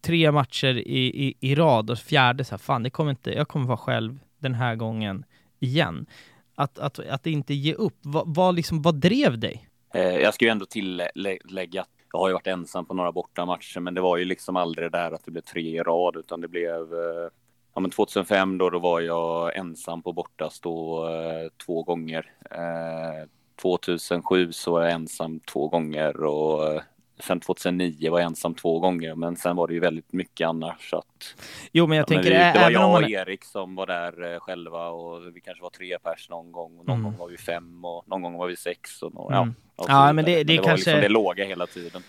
tre matcher i, i, i rad och fjärde så här, fan, det kommer inte, jag kommer vara själv den här gången igen. Att, att, att inte ge upp, vad, vad, liksom, vad drev dig? Eh, jag ska ju ändå tillägga att jag har ju varit ensam på några bortamatcher, men det var ju liksom aldrig det där att det blev tre i rad, utan det blev eh, ja, men 2005 då, då var jag ensam på bortastå eh, två gånger. Eh, 2007 så var jag ensam två gånger och eh, sen 2009 var jag ensam två gånger, men sen var det ju väldigt mycket annars. Så att, jo, men jag ja, tänker... Men det, det var jag och Erik som var där eh, själva och vi kanske var tre pers någon gång och någon mm. gång var vi fem och någon gång var vi sex och, och mm. ja. ja, men det, det, men det var kanske... liksom det låga hela tiden.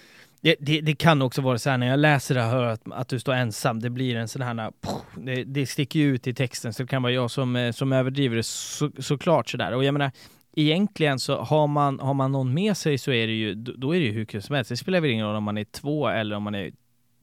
Det, det, det, kan också vara så här när jag läser det här att, att du står ensam, det blir en sån här, det, det sticker ju ut i texten så det kan vara jag som, eh, som överdriver det så, såklart sådär. Och jag menar, egentligen så har man, har man någon med sig så är det ju, då är det ju hur kul som helst. Det spelar väl ingen roll om man är två eller om man är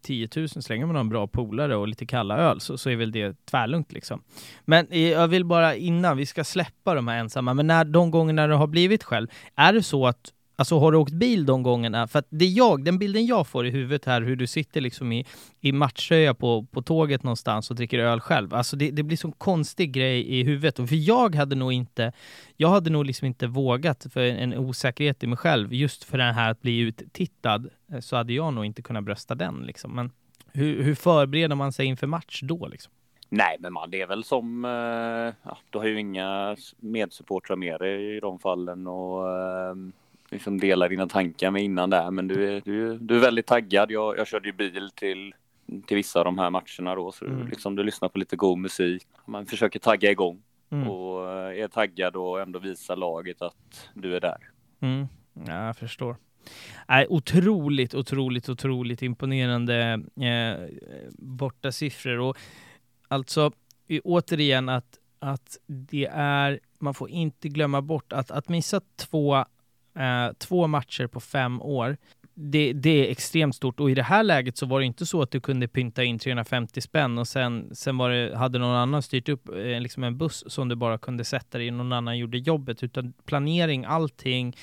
10 000, så länge man har en bra polare och lite kalla öl så, så är väl det tvärlugnt liksom. Men eh, jag vill bara innan vi ska släppa de här ensamma, men när, de gångerna du har blivit själv, är det så att Alltså har du åkt bil de gångerna? För att det jag, den bilden jag får i huvudet här, hur du sitter liksom i, i matchtröja på, på tåget någonstans och dricker öl själv. Alltså det, det blir sån konstig grej i huvudet. Och för jag hade nog inte, jag hade nog liksom inte vågat för en, en osäkerhet i mig själv, just för den här att bli uttittad, eh, så hade jag nog inte kunnat brösta den liksom. Men hur, hur förbereder man sig inför match då liksom? Nej, men man, det är väl som, eh, ja, du har ju inga medsupportrar med dig i de fallen och ehm, liksom dela dina tankar med innan där, men du är, du, du är väldigt taggad. Jag, jag körde ju bil till, till vissa av de här matcherna då, så mm. liksom, du lyssnar på lite god musik. Man försöker tagga igång mm. och är taggad och ändå visa laget att du är där. Mm. Ja, jag förstår. Nej, otroligt, otroligt, otroligt imponerande eh, borta siffror och alltså återigen att, att det är, man får inte glömma bort att, att missa två Eh, två matcher på fem år. Det, det, är extremt stort och i det här läget så var det inte så att du kunde pynta in 350 spänn och sen, sen var det, hade någon annan styrt upp eh, liksom en buss som du bara kunde sätta dig i, någon annan gjorde jobbet, utan planering, allting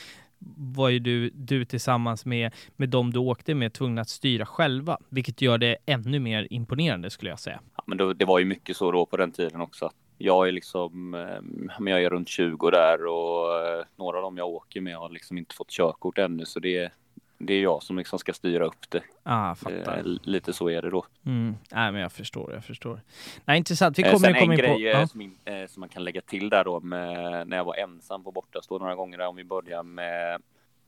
var ju du, du tillsammans med, med de du åkte med tvungna att styra själva, vilket gör det ännu mer imponerande skulle jag säga. Ja, men då, det var ju mycket så då på den tiden också, jag är liksom, eh, jag är runt 20 där och eh, några av dem jag åker med har liksom inte fått körkort ännu så det är, det är jag som liksom ska styra upp det. Ah, fattar. Eh, lite så är det då. Mm. Nej, men jag förstår, jag förstår. Nej, intressant. Vi kommer, Sen en grej på... som, in, som, man kan lägga till där då med, när jag var ensam på bortastå några gånger där, om vi börjar med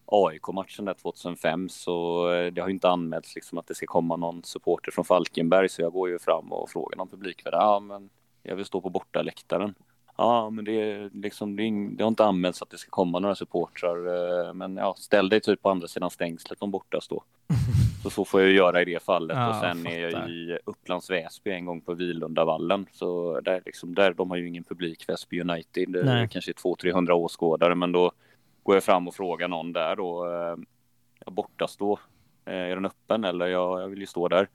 AIK-matchen där 2005 så det har ju inte anmälts liksom att det ska komma någon supporter från Falkenberg så jag går ju fram och frågar någon publikvärd. Ja, men jag vill stå på bortaläktaren. Ja, men det, är liksom, det, är, det har inte anmälts att det ska komma några supportrar. Eh, men ja, ställ dig typ på andra sidan stängslet om borta stå. Så så får jag göra i det fallet. Ja, och sen är jag i Upplands Väsby en gång på Vilundavallen. Så där, liksom, där, de har ju ingen publik, Väsby United. Det är kanske 200-300 åskådare, men då går jag fram och frågar någon där då. Eh, borta stå. Eh, är den öppen eller? Ja, jag vill ju stå där.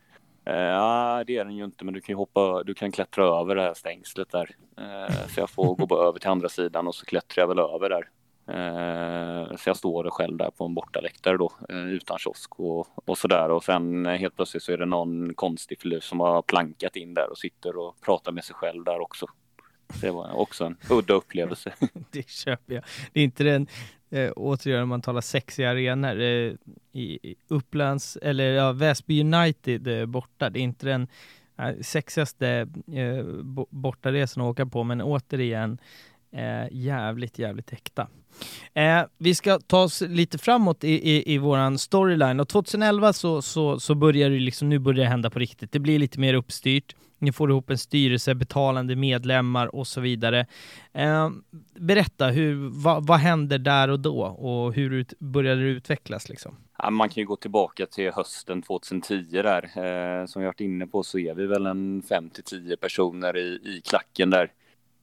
Eh, ja, det är den ju inte, men du kan ju hoppa, du kan klättra över det här stängslet där. Eh, så jag får gå över till andra sidan och så klättrar jag väl över där. Eh, så jag står själv där på en bortaläktare då, utan kiosk och, och sådär. Och sen helt plötsligt så är det någon konstig filur som har plankat in där och sitter och pratar med sig själv där också. Det var också en udda upplevelse. det köper jag. Det är inte den, eh, återigen om man talar sexiga arenor, eh, i Upplands, eller ja, Väsby United eh, borta, det är inte den eh, sexigaste eh, bortaresan att åka på, men återigen, Eh, jävligt, jävligt äkta. Eh, vi ska ta oss lite framåt i, i, i våran storyline och 2011 så, så, så börjar det liksom, nu börjar det hända på riktigt. Det blir lite mer uppstyrt. Ni får ihop en styrelse, betalande medlemmar och så vidare. Eh, berätta, hur, vad, vad händer där och då och hur ut, börjar det utvecklas liksom? Ja, man kan ju gå tillbaka till hösten 2010 där. Eh, som vi varit inne på så är vi väl en 5 till 10 personer i, i klacken där.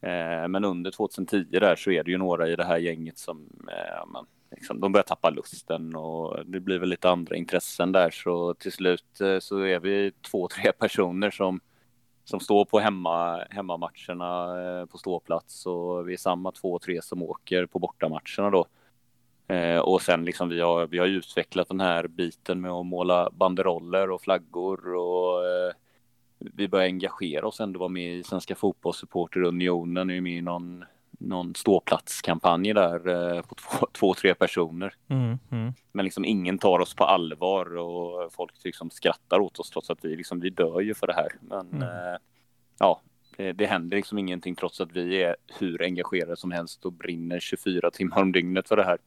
Eh, men under 2010 där så är det ju några i det här gänget som eh, man, liksom, de börjar tappa lusten och det blir väl lite andra intressen där så till slut eh, så är vi två, tre personer som som står på hemma, hemmamatcherna eh, på ståplats och vi är samma två, tre som åker på bortamatcherna då. Eh, och sen liksom vi har, vi har utvecklat den här biten med att måla banderoller och flaggor och eh, vi börjar engagera oss ändå, vara med i Svenska Fotbollssupporterunionen, är med i någon, någon ståplatskampanj där eh, på två, två, tre personer. Mm, mm. Men liksom ingen tar oss på allvar och folk liksom skrattar åt oss trots att vi liksom, vi dör ju för det här. Men mm. eh, ja, det, det händer liksom ingenting trots att vi är hur engagerade som helst och brinner 24 timmar om dygnet för det här.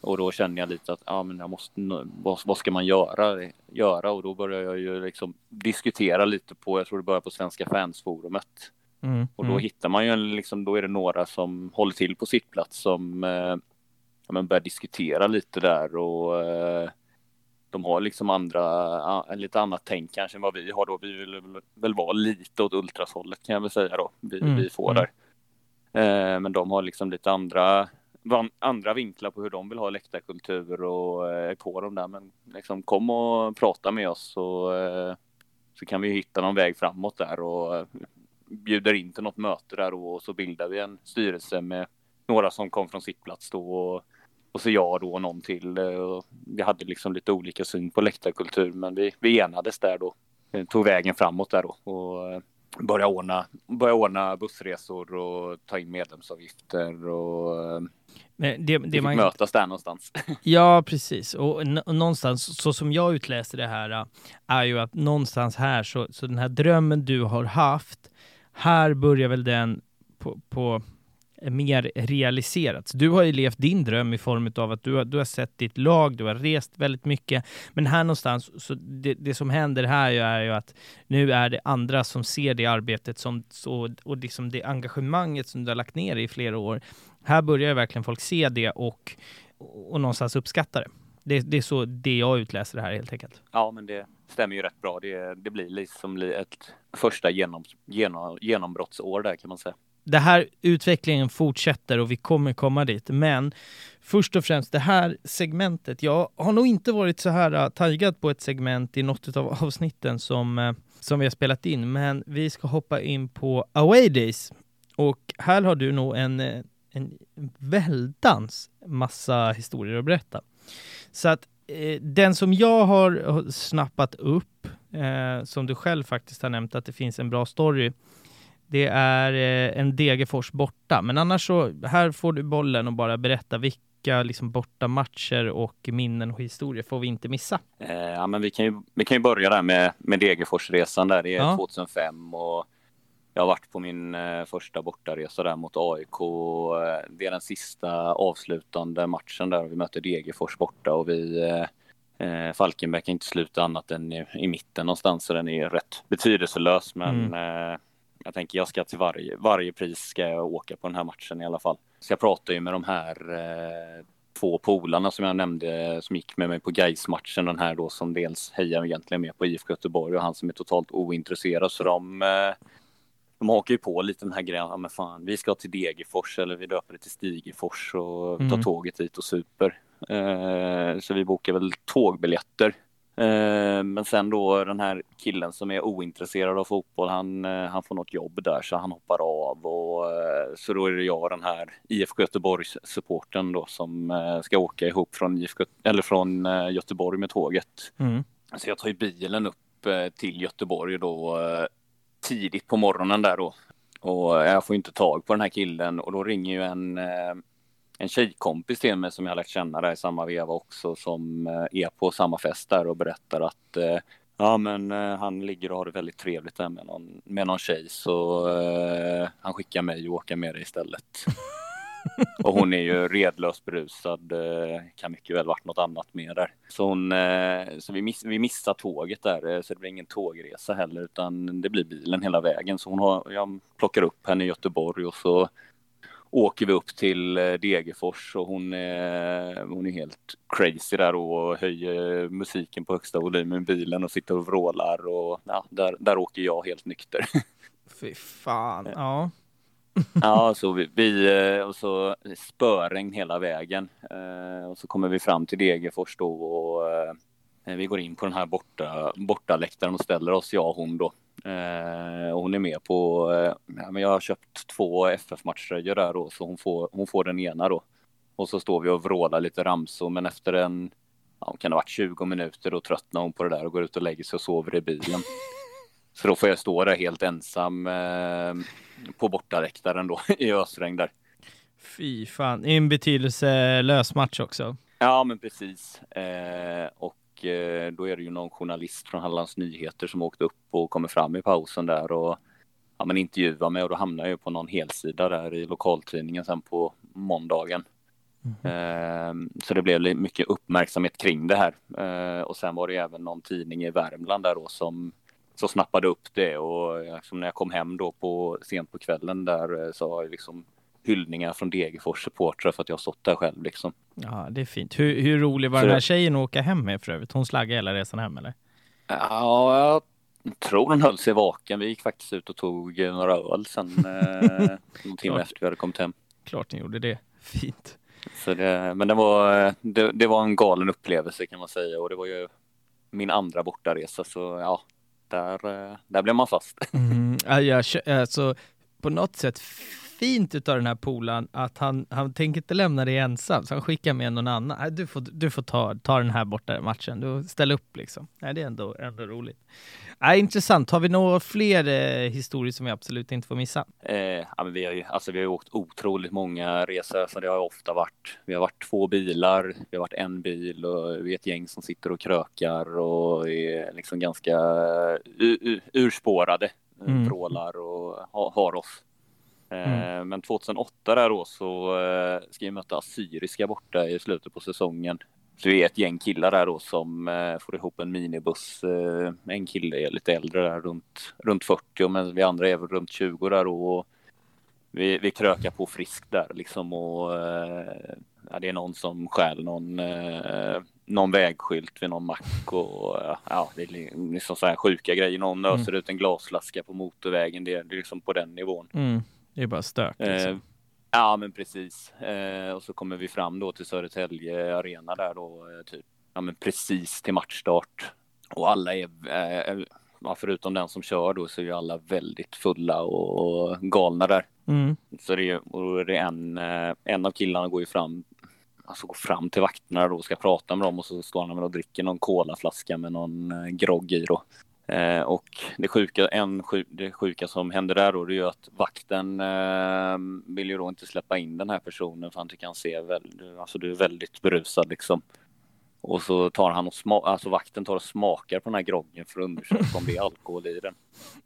Och då känner jag lite att ja, men jag måste, vad, vad ska man göra, göra? Och då börjar jag ju liksom diskutera lite på, jag tror det börjar på Svenska fansforumet. Mm, och då mm. hittar man ju en, liksom, då är det några som håller till på sittplats som eh, ja, börjar diskutera lite där och eh, de har liksom andra, en lite annat tänk kanske än vad vi har då. Vi vill väl vara lite åt ultrashållet kan jag väl säga då, vi, mm, vi får mm. där. Eh, men de har liksom lite andra andra vinklar på hur de vill ha läktarkultur och eh, på dem där. Men liksom kom och prata med oss och eh, så kan vi hitta någon väg framåt där och eh, bjuder in till något möte där och så bildar vi en styrelse med några som kom från sittplats då och, och så jag då och någon till. Vi hade liksom lite olika syn på läktarkultur men vi, vi enades där då. Tog vägen framåt där då och börja ordna, börja ordna bussresor och ta in medlemsavgifter och men det, det vi fick man... mötas där någonstans. Ja, precis. Och, någonstans, så som jag utläser det här, är ju att någonstans här, så, så den här drömmen du har haft, här börjar väl den på, på eh, mer realiserats. Du har ju levt din dröm i form av att du har, du har sett ditt lag, du har rest väldigt mycket. Men här någonstans, så det, det som händer här är ju att nu är det andra som ser det arbetet som, så, och liksom det engagemanget som du har lagt ner i flera år. Här börjar verkligen folk se det och, och någonstans uppskatta det. Det, det, är så det jag utläser det här helt enkelt. Ja, men det stämmer ju rätt bra. Det, det blir liksom ett första genom, genom, genombrottsår där kan man säga det här utvecklingen fortsätter och vi kommer komma dit. Men först och främst det här segmentet. Jag har nog inte varit så här uh, taggad på ett segment i något av avsnitten som, uh, som vi har spelat in. Men vi ska hoppa in på Away Days. Och här har du nog en, uh, en väldans massa historier att berätta. Så att eh, den som jag har snappat upp, eh, som du själv faktiskt har nämnt att det finns en bra story, det är eh, en Degerfors borta, men annars så här får du bollen och bara berätta vilka liksom bortamatcher och minnen och historier får vi inte missa? Eh, ja, men vi kan ju, vi kan ju börja där med, med Degerforsresan där. Det är ja. 2005 och jag har varit på min eh, första bortaresa där mot AIK. Eh, det är den sista avslutande matchen där vi möter Degerfors borta och vi eh, Falkenberg kan inte sluta annat än i, i mitten någonstans så den är rätt betydelselös men mm. eh, jag tänker jag ska till varje, varje pris ska jag åka på den här matchen i alla fall. Så jag pratar ju med de här eh, två polarna som jag nämnde som gick med mig på gais matchen den här då som dels hejar egentligen med på IFK Göteborg och han som är totalt ointresserad så de eh, de hakar ju på lite den här grejen, ja men fan vi ska till Degerfors eller vi döper det till Stigefors och tar mm. tåget dit och super. Eh, så vi bokar väl tågbiljetter Eh, men sen då den här killen som är ointresserad av fotboll, han, eh, han får något jobb där så han hoppar av och eh, så då är det jag den här IFK Göteborgs supporten då som ska åka ihop från IFK, eller från Göteborg med tåget. Mm. Så jag tar ju bilen upp till Göteborg då tidigt på morgonen där då. Och jag får inte tag på den här killen. Och då ringer ju en eh, en tjejkompis till mig som jag lärt känna där i samma veva också som eh, är på samma fest där och berättar att eh, ja men han ligger och har det väldigt trevligt där med någon, med någon tjej. Så uh, han skickar mig och åker med dig istället. och hon är ju redlös berusad, eh, kan mycket väl varit något annat med där. Så, hon, eh, så vi, miss, vi missar tåget där, eh, så det blir ingen tågresa heller, utan det blir bilen hela vägen. Så hon har, jag plockar upp henne i Göteborg och så åker vi upp till Degerfors och hon är, hon är helt crazy där och höjer musiken på högsta volym i bilen och sitter och vrålar och ja, där, där åker jag helt nykter. Fy fan, ja. ja, så vi, vi eh, och så spöregn hela vägen eh, och så kommer vi fram till Degerfors då och eh, vi går in på den här borta, bortaläktaren och ställer oss, jag och hon då. och hon är med på, men jag har köpt två FF-matchtröjor där då, så hon får, hon får den ena då. Och så står vi och vrålar lite ramsor, men efter en, ja, kan det ha varit 20 minuter, då tröttnar hon på det där och går ut och lägger sig och sover i bilen. Så då får jag stå där helt ensam eh, på bortaläktaren då i ösregn där. Fy fan, i en betydelselös match också. Ja, men precis. Eh, och eh, då är det ju någon journalist från Hallands Nyheter som åkte upp och kommer fram i pausen där och ja, men intervjuar mig och då hamnar jag på någon helsida där i lokaltidningen sen på måndagen. Mm. Så det blev mycket uppmärksamhet kring det här. Eh, och sen var det även någon tidning i Värmland där då som så snappade upp det och liksom när jag kom hem då på sent på kvällen där eh, så har jag liksom hyllningar från Degerfors supportrar för att jag har stått där själv liksom. Ja, det är fint. Hur, hur rolig var så den här tjejen att åka hem med för övrigt? Hon slaggade hela resan hem eller? Ja, jag tror hon höll sig vaken. Vi gick faktiskt ut och tog några öl sen eh, någon timme efter vi hade kommit hem. Klart ni gjorde det. Fint. Så det, men det var, det, det, var en galen upplevelse kan man säga och det var ju min andra bortaresa så ja, där, eh, där blev man fast. Mm, alltså, på något sätt fint utav den här polan att han, han tänker inte lämna dig ensam, så han skickar med någon annan. Du får, du får ta, ta den här borta matchen, du ställer upp liksom. Nej, det är ändå, ändå roligt. Nej, intressant. Har vi några fler eh, historier som vi absolut inte får missa? Eh, ja, vi, har ju, alltså, vi har ju åkt otroligt många resor, så det har ofta varit. Vi har varit två bilar, vi har varit en bil och vi är ett gäng som sitter och krökar och är liksom ganska uh, urspårade, mm. vrålar och ha, har oss. Mm. Eh, men 2008 där då så eh, ska vi möta Assyriska borta i slutet på säsongen. Så vi är ett gäng killar där då som eh, får ihop en minibuss. En kille är lite äldre där, runt, runt 40, men vi andra är väl runt 20 där då. Vi, vi krökar på friskt där liksom och ja, det är någon som stjäl någon, någon vägskylt vid någon mack och ja, det är liksom så här sjuka grejer. Någon mm. öser ut en glasflaska på motorvägen. Det är liksom på den nivån. Mm. Det är bara stört. Liksom. Eh, ja, men precis. Eh, och så kommer vi fram då till Södertälje Arena där då, eh, typ, ja, men precis till matchstart. Och alla är, eh, ja, förutom den som kör då, så är ju alla väldigt fulla och, galna där. Mm. Så det är, och det är en, eh, en av killarna går ju fram alltså går fram till vakterna då och ska prata med dem och så står han och dricker någon kolaflaska med någon eh, grogg i då. Eh, och det sjuka, en, det sjuka som händer där då, det är ju att vakten eh, vill ju då inte släppa in den här personen för han tycker han ser väldigt, alltså du är väldigt berusad liksom. Och så tar han och sma, alltså vakten tar och smakar på den här groggen för att undersöka om det är alkohol i den.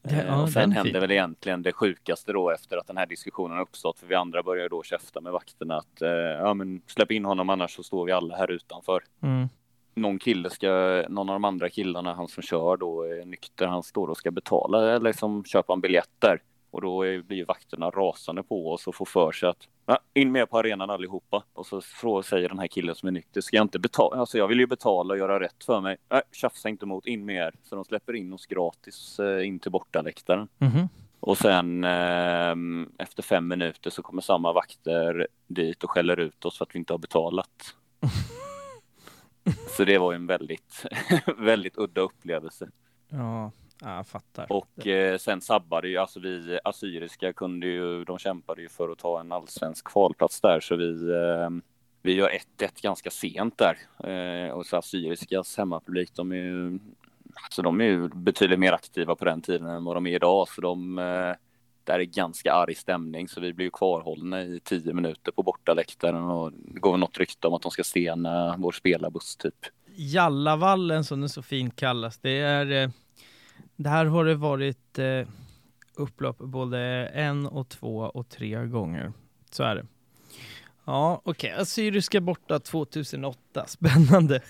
Eh, ja, och sen händer väl egentligen det sjukaste då efter att den här diskussionen uppstått, för vi andra börjar då käfta med vakterna att eh, ja men släpp in honom annars så står vi alla här utanför. Mm någon kille ska, någon av de andra killarna, han som kör då är nykter, han står och ska betala eller liksom köpa en biljett där. Och då blir vakterna rasande på oss och får för sig att in med på arenan allihopa. Och så frågar, säger den här killen som är nykter, ska jag inte betala? Alltså jag vill ju betala och göra rätt för mig. Nej, tjafsa inte emot, in med er. Så de släpper in oss gratis eh, in till bortaläktaren. Mm -hmm. Och sen eh, efter fem minuter så kommer samma vakter dit och skäller ut oss för att vi inte har betalat. Så det var en väldigt, väldigt udda upplevelse. Ja, jag fattar. Och eh, sen sabbade ju, alltså vi assyriska kunde ju, de kämpade ju för att ta en allsvensk kvalplats där, så vi eh, vi gör 1-1 ganska sent där. Eh, och så assyriskas hemmapublik, de är ju, alltså de är ju betydligt mer aktiva på den tiden än vad de är idag, så de eh, där är ganska arg stämning så vi blir kvarhållna i tio minuter på bortaläktaren och det går något rykte om att de ska stena vår spelarbuss typ. Jallavallen som den så fint kallas, det är eh, där har det varit eh, upplopp både en och två och tre gånger. Så är det. Ja, okej. Okay. Assyriska borta 2008. Spännande.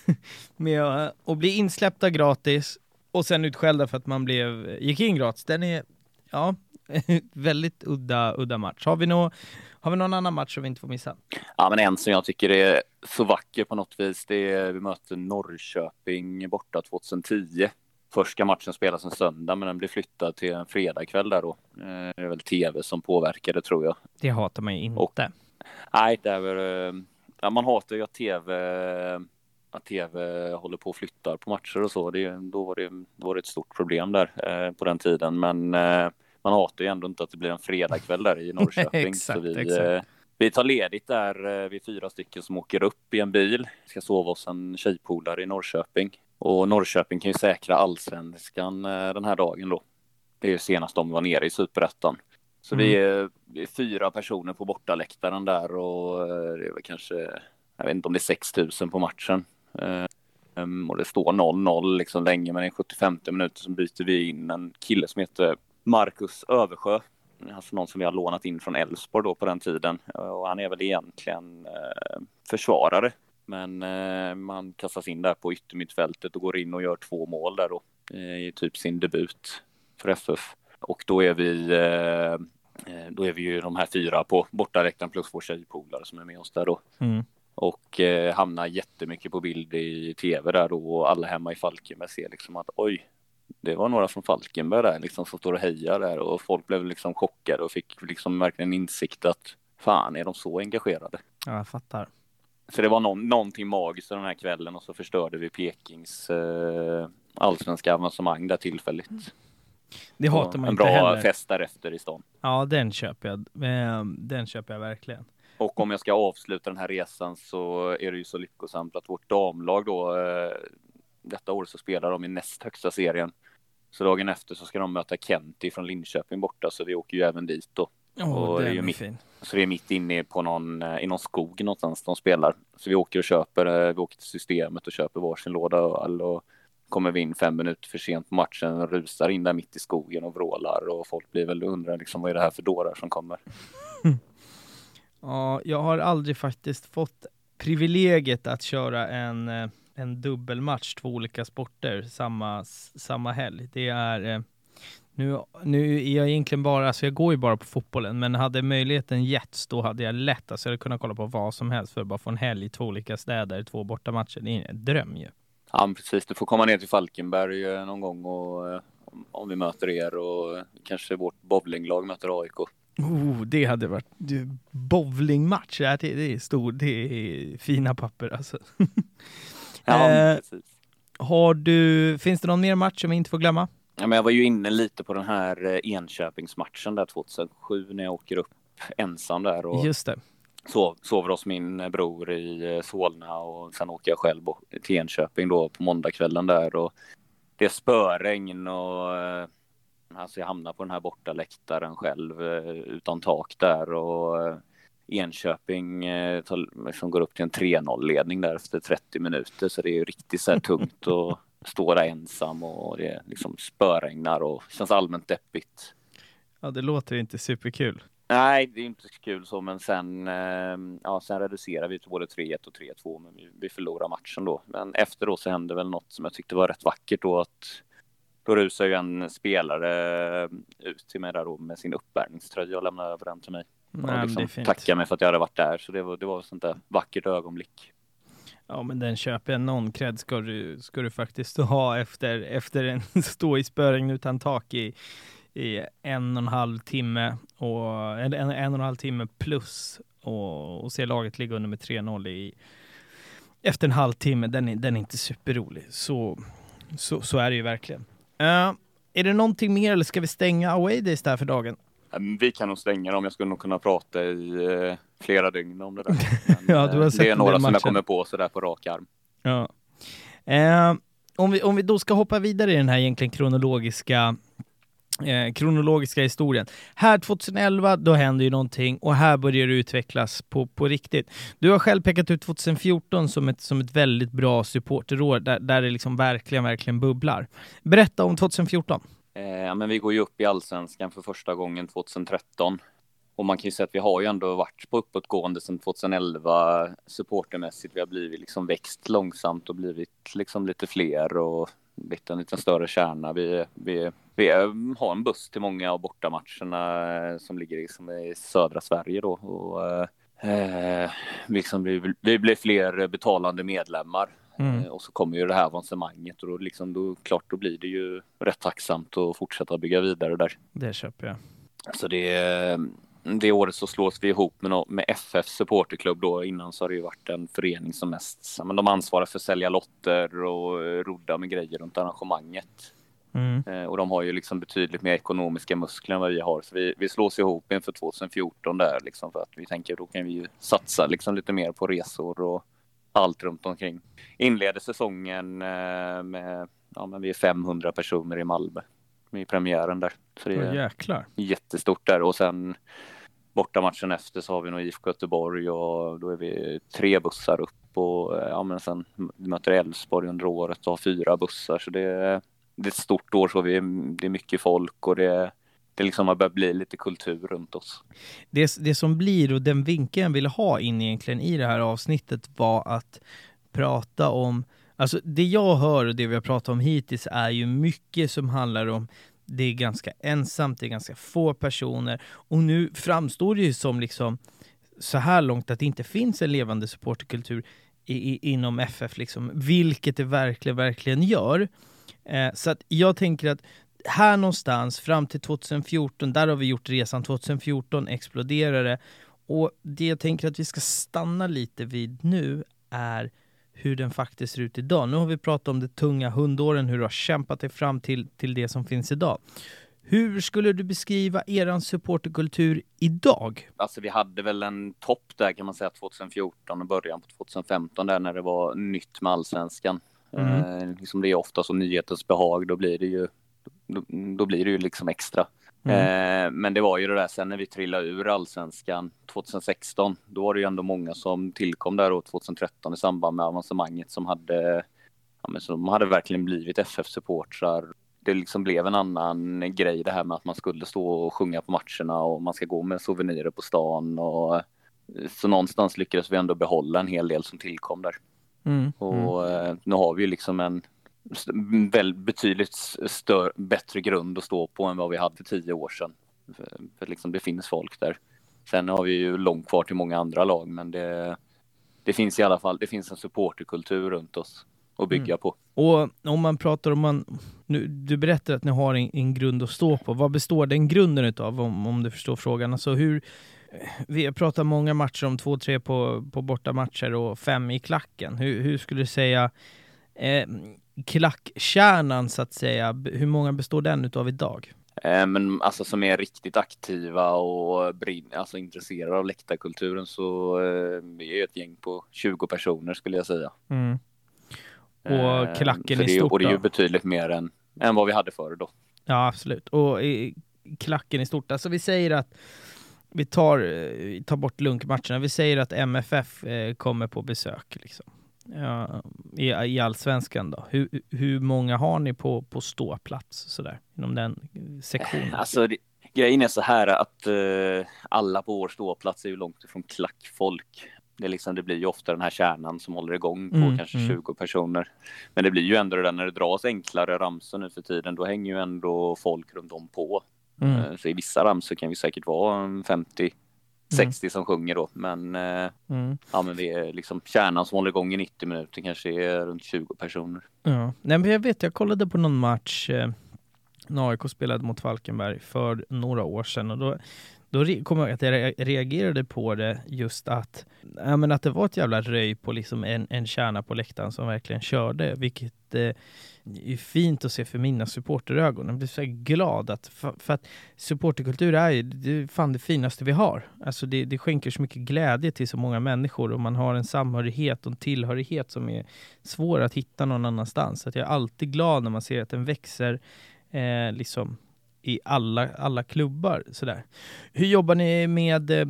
Med eh, att bli insläppta gratis och sen utskällda för att man blev, eh, gick in gratis. Den är, ja, väldigt udda, udda match. Har vi, nå, har vi någon annan match som vi inte får missa? Ja, men en som jag tycker är så vacker på något vis, det är vi möter Norrköping borta 2010. Första matchen spelas en söndag, men den blir flyttad till en fredagkväll där då. Eh, det är väl tv som påverkade tror jag. Det hatar man ju inte. Och, nej, det är väl, eh, ja, man hatar ju att tv att tv håller på och flyttar på matcher och så. Det, då, var det, då var det ett stort problem där eh, på den tiden. Men eh, man hatar ju ändå inte att det blir en fredagkväll där i Norrköping. exakt, så vi, exakt. Eh, vi tar ledigt där, eh, vi är fyra stycken som åker upp i en bil. Ska sova hos en tjejpolare i Norrköping. Och Norrköping kan ju säkra allsvenskan eh, den här dagen då. Det är ju senast de var nere i superettan. Så mm. vi, är, vi, är, fyra personer på bortaläktaren där och det är väl kanske, jag vet inte om det är 6000 på matchen. Um, och det står 0-0 liksom länge, men i 75 minuter så byter vi in en kille som heter Marcus Översjö. Alltså någon som vi har lånat in från Elfsborg då på den tiden. Och han är väl egentligen eh, försvarare. Men eh, man kastas in där på yttermittfältet och går in och gör två mål där då. Eh, I typ sin debut för FF. Och då är vi eh, eh, då är vi ju de här fyra på bortaläktaren plus vår tjejpolare som är med oss där då. Mm och eh, hamnar jättemycket på bild i tv där då och alla hemma i Falkenberg ser liksom att oj, det var några från Falkenberg där liksom som står och hejar där och folk blev liksom chockade och fick liksom verkligen insikt att fan är de så engagerade? Ja, jag fattar. Så det var någon, någonting magiskt den här kvällen och så förstörde vi Pekings eh, allsvenska avancemang där tillfälligt. Det hatar man en inte bra heller. fest därefter i stan. Ja, den köper jag. Eh, den köper jag verkligen. Och om jag ska avsluta den här resan så är det ju så lyckosamt att vårt damlag då, eh, detta år så spelar de i näst högsta serien. Så dagen efter så ska de möta Kenti från Linköping borta, så vi åker ju även dit då. Oh, och det är, mitt, fin. Så det är mitt inne på någon, eh, i någon skog någonstans de spelar. Så vi åker och köper, eh, vi åker till systemet och köper varsin låda öl och kommer vi in fem minuter för sent på matchen och rusar in där mitt i skogen och vrålar och folk blir väl undrar liksom vad är det här för dårar som kommer. Ja, jag har aldrig faktiskt fått privilegiet att köra en, eh, en dubbelmatch, två olika sporter, samma, samma helg. Det är eh, nu, nu är jag egentligen bara, alltså jag går ju bara på fotbollen, men hade möjligheten getts då hade jag lätt, alltså jag hade kunnat kolla på vad som helst för att bara få en helg i två olika städer, två bortamatcher. Det är en dröm ju. Ja, precis. Du får komma ner till Falkenberg eh, någon gång och om vi möter er och kanske vårt bowlinglag möter AIK. Oh, det hade varit bowlingmatch. Det är stor, det är fina papper alltså. ja, eh, har du, finns det någon mer match som vi inte får glömma? Ja, men jag var ju inne lite på den här eh, Enköpingsmatchen där 2007 när jag åker upp ensam där och Just det. Sov, sover hos min eh, bror i Solna och sen åker jag själv till Enköping då på måndagskvällen där och det är spöregn och Alltså jag hamnar på den här bortaläktaren själv eh, utan tak där och Enköping eh, som går upp till en 3-0 ledning där efter 30 minuter så det är ju riktigt så här tungt att stå där ensam och det liksom spöregnar och känns allmänt deppigt. Ja, det låter inte superkul. Nej, det är inte så kul så, men sen, ja, sen reducerar vi till både 3-1 och 3-2, men vi, vi förlorar matchen då. Men efter då så hände väl något som jag tyckte var rätt vackert då, att då rusar ju en spelare eh, ut till mig där då med sin uppvärmningströja och lämnar över den till mig. Nej, liksom tackar mig för att jag hade varit där. Så det var, det var sånt där vackert ögonblick. Ja, men den köper jag. Någon cred ska du, ska du faktiskt ha efter, efter en stå i spöregn utan tak i, i en och en halv timme och en, en, en och en halv timme plus och, och se laget ligga under med 3-0 i efter en halvtimme. Den är, den är inte superrolig. Så, så, så är det ju verkligen. Uh, är det någonting mer eller ska vi stänga away days där för dagen? Vi kan nog stänga dem. Jag skulle nog kunna prata i uh, flera dygn om det där. Men, ja, du har eh, sett det är några som jag kommer på sådär på rak arm. Ja. Uh, om, vi, om vi då ska hoppa vidare i den här egentligen kronologiska eh, kronologiska historien. Här 2011, då händer ju någonting och här börjar det utvecklas på, på riktigt. Du har själv pekat ut 2014 som ett, som ett väldigt bra supporterår där, där det liksom verkligen, verkligen bubblar. Berätta om 2014. Eh, men vi går ju upp i allsvenskan för första gången 2013 och man kan ju säga att vi har ju ändå varit på uppåtgående sedan 2011 supportermässigt. Vi har blivit liksom växt långsamt och blivit liksom lite fler och blivit en lite större kärna. Vi, vi, vi har en buss till många av bortamatcherna eh, som ligger liksom i södra Sverige då. Och, eh, eh liksom vi, vi blir fler betalande medlemmar. Mm. Eh, och så kommer ju det här avancemanget och då, liksom, då, klart, då blir det ju rätt tacksamt att fortsätta bygga vidare där. Det köper jag. Så det, det året så slås vi ihop med, med FF supporterklubb då. Innan så har det ju varit en förening som mest, men de ansvarar för att sälja lotter och eh, rodda med grejer runt arrangemanget. Mm. Eh, och de har ju liksom betydligt mer ekonomiska muskler än vad vi har. Så vi, vi slås ihop inför 2014 där liksom för att vi tänker då kan vi ju satsa liksom lite mer på resor och allt runt omkring. Inleder säsongen eh, med, ja men vi är 500 personer i Malmö i premiären där. Så det är jäklar. jättestort där och sen bortamatchen efter så har vi nog IFK Göteborg och då är vi tre bussar upp och ja men sen vi möter Elfsborg under året och har fyra bussar så det är, det är ett stort år så vi, det är mycket folk och det det liksom har börjat bli lite kultur runt oss. Det, det som blir och den vinkeln jag ville ha in egentligen i det här avsnittet var att prata om Alltså det jag hör och det vi har pratat om hittills är ju mycket som handlar om det är ganska ensamt, det är ganska få personer och nu framstår det ju som liksom så här långt att det inte finns en levande supporterkultur i, i, inom FF, liksom, vilket det verkligen, verkligen gör. Eh, så att jag tänker att här någonstans fram till 2014, där har vi gjort resan, 2014 exploderar det. Och det jag tänker att vi ska stanna lite vid nu är hur den faktiskt ser ut idag. Nu har vi pratat om de tunga hundåren, hur du har kämpat dig fram till, till det som finns idag. Hur skulle du beskriva er supporterkultur idag? Alltså vi hade väl en topp där kan man säga 2014 och början på 2015 där när det var nytt med allsvenskan. Mm. Eh, liksom det är ofta så nyhetens behag, då blir det ju, då, då blir det ju liksom extra. Mm. Eh, men det var ju det där sen när vi trillade ur allsvenskan 2016. Då var det ju ändå många som tillkom där och 2013 i samband med avancemanget som hade, ja, men som hade verkligen blivit FF-supportrar. Det liksom blev en annan grej det här med att man skulle stå och sjunga på matcherna och man ska gå med souvenirer på stan och så någonstans lyckades vi ändå behålla en hel del som tillkom där. Mm. Och mm. Eh, nu har vi ju liksom en väl betydligt större, bättre grund att stå på än vad vi hade för tio år sedan. För, för liksom det finns folk där. Sen har vi ju långt kvar till många andra lag, men det, det finns i alla fall, det finns en supporterkultur runt oss att bygga mm. på. Och om man pratar om man, nu, du berättar att ni har en, en grund att stå på. Vad består den grunden utav om, om du förstår frågan? Alltså hur, vi har pratat många matcher om två, tre på, på bortamatcher och fem i klacken. Hur, hur skulle du säga eh, klackkärnan så att säga, hur många består den utav idag? Eh, men alltså som är riktigt aktiva och brin, alltså intresserade av läktarkulturen så eh, är ett gäng på 20 personer skulle jag säga. Mm. Och eh, klacken i stort Och det är ju betydligt mer än, än vad vi hade förr då. Ja, absolut. Och i, klacken i stort, alltså vi säger att vi tar, tar bort lunkmatcherna, vi säger att MFF kommer på besök. Liksom ja, i, i allsvenskan då? Hur, hur många har ni på, på ståplats sådär, inom den sektionen? Alltså, det, grejen är så här att uh, alla på vår ståplats är ju långt ifrån klackfolk. Det, liksom, det blir ju ofta den här kärnan som håller igång på mm, kanske mm. 20 personer. Men det blir ju ändå det där när det dras enklare ramsor nu för tiden, då hänger ju ändå folk runt om på. Mm. Uh, så i vissa ramsor kan vi säkert vara 50 60 mm. som sjunger då, men, eh, mm. ja, men vi är liksom kärnan som håller igång i 90 minuter kanske är runt 20 personer. Ja. Nej, men jag vet, jag kollade på någon match eh, när AIK spelade mot Falkenberg för några år sedan och då då kommer jag att jag reagerade på det just att, ja, men att det var ett jävla röj på liksom en, en kärna på läktaren som verkligen körde, vilket eh, det är fint att se för mina supporterögon. Jag blir så glad att, för, för att supporterkultur är ju det fan det finaste vi har. Alltså det, det skänker så mycket glädje till så många människor och man har en samhörighet och en tillhörighet som är svår att hitta någon annanstans. Så att jag är alltid glad när man ser att den växer eh, liksom i alla, alla klubbar. Sådär. Hur jobbar ni med eh,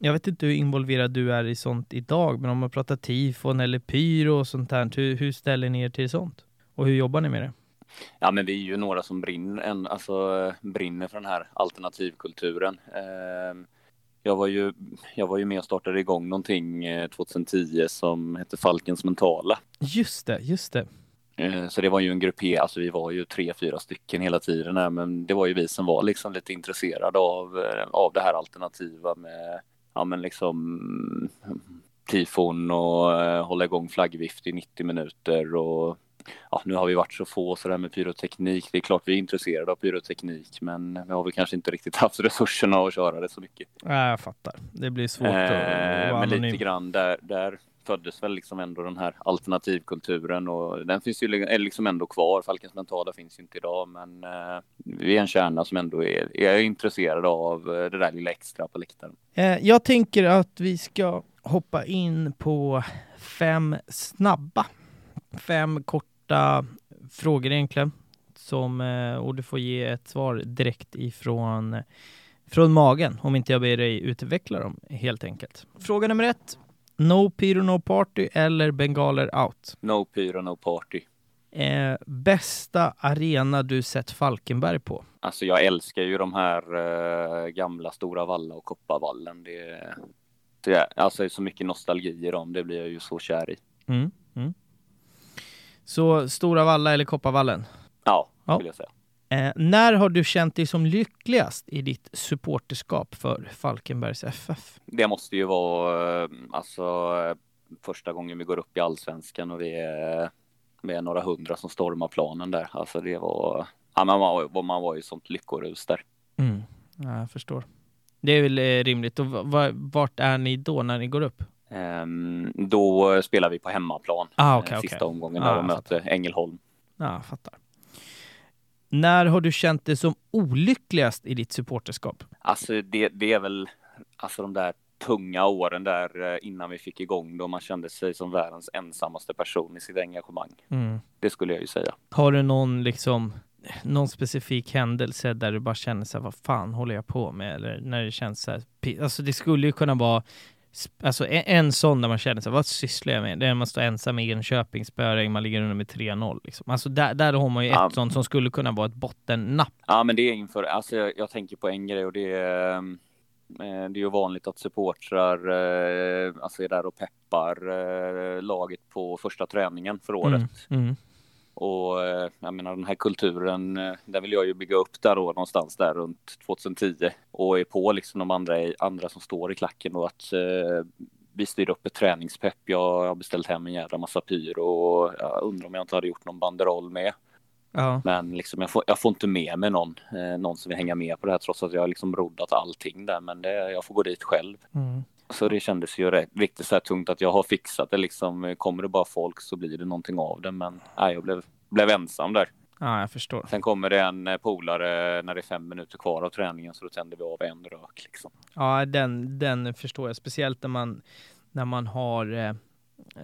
jag vet inte hur involverad du är i sånt idag, men om man pratar tifon eller pyro och sånt här, hur, hur ställer ni er till sånt? Och hur jobbar ni med det? Ja, men vi är ju några som brinner, alltså, brinner för den här alternativkulturen. Eh, Jag var ju, jag var ju med och startade igång någonting 2010 som hette Falkens mentala. Just det, just det. Så det var ju en grupp, alltså vi var ju tre, fyra stycken hela tiden här, men det var ju vi som var liksom lite intresserade av, av det här alternativa med, ja men liksom tifon och hålla igång flaggvift i 90 minuter och ja, nu har vi varit så få så det här med pyroteknik. Det är klart vi är intresserade av pyroteknik, men vi har väl kanske inte riktigt haft resurserna att köra det så mycket. Nej, jag fattar. Det blir svårt eh, att vara Men lite grann där, där föddes väl liksom ändå den här alternativkulturen och den finns ju är liksom ändå kvar. Falkens mentala finns ju inte idag, men eh, vi är en kärna som ändå är, är intresserade av eh, det där lilla extra på läktaren. Eh, jag tänker att vi ska hoppa in på fem snabba fem korta frågor egentligen. Som, eh, och du får ge ett svar direkt ifrån från magen om inte jag ber dig utveckla dem helt enkelt. Fråga nummer ett. No pyro, no party eller bengaler out? No pyro, no party. Eh, bästa arena du sett Falkenberg på? Alltså jag älskar ju de här eh, gamla Stora Valla och Kopparvallen. Det, det är alltså så mycket nostalgi i dem. Det blir jag ju så kär i. Mm, mm. Så Stora Valla eller Kopparvallen? Ja, ja. skulle jag säga. Eh, när har du känt dig som lyckligast i ditt supporterskap för Falkenbergs FF? Det måste ju vara eh, alltså första gången vi går upp i allsvenskan och vi är, vi är några hundra som stormar planen där. Alltså det var, ja, man, var, man var ju sånt lyckorus där. Mm. Ja, jag förstår. Det är väl eh, rimligt. Och vart är ni då när ni går upp? Um, då spelar vi på hemmaplan. Ah, okay, sista okay. omgången när ah, de möter Ängelholm. Ja, ah, fattar. När har du känt dig som olyckligast i ditt supporterskap? Alltså det, det är väl alltså de där tunga åren där eh, innan vi fick igång då man kände sig som världens ensammaste person i sitt engagemang. Mm. Det skulle jag ju säga. Har du någon liksom någon specifik händelse där du bara känner så här, vad fan håller jag på med? Eller när det känns så här, alltså det skulle ju kunna vara Alltså en, en sån där man känner sig, vad sysslar jag med? Det är när man står ensam i Enköping, spöregn, man ligger under med 3-0. Liksom. Alltså där, där har man ju ja. ett sånt som skulle kunna vara ett bottennapp. Ja, men det är inför, alltså jag, jag tänker på en grej och det är, eh, det är ju vanligt att supportrar eh, alltså är där och peppar eh, laget på första träningen för året. Mm, mm. Och eh, jag menar den här kulturen, eh, den vill jag ju bygga upp där då någonstans där runt 2010 och är på liksom de andra, andra som står i klacken och att eh, vi styr upp ett träningspepp. Jag har beställt hem en jävla massa pyro och jag undrar om jag inte hade gjort någon banderoll med. Ja. Men liksom jag, får, jag får inte med mig någon, eh, någon som vill hänga med på det här trots att jag har liksom roddat allting där. Men det, jag får gå dit själv. Mm. Så det kändes ju riktigt så här tungt att jag har fixat det liksom. Kommer det bara folk så blir det någonting av det. Men nej, jag blev, blev ensam där. Ja, jag förstår. Sen kommer det en eh, polare när det är fem minuter kvar av träningen så då tänder vi av en rök liksom. Ja, den, den förstår jag. Speciellt när man, när man har eh,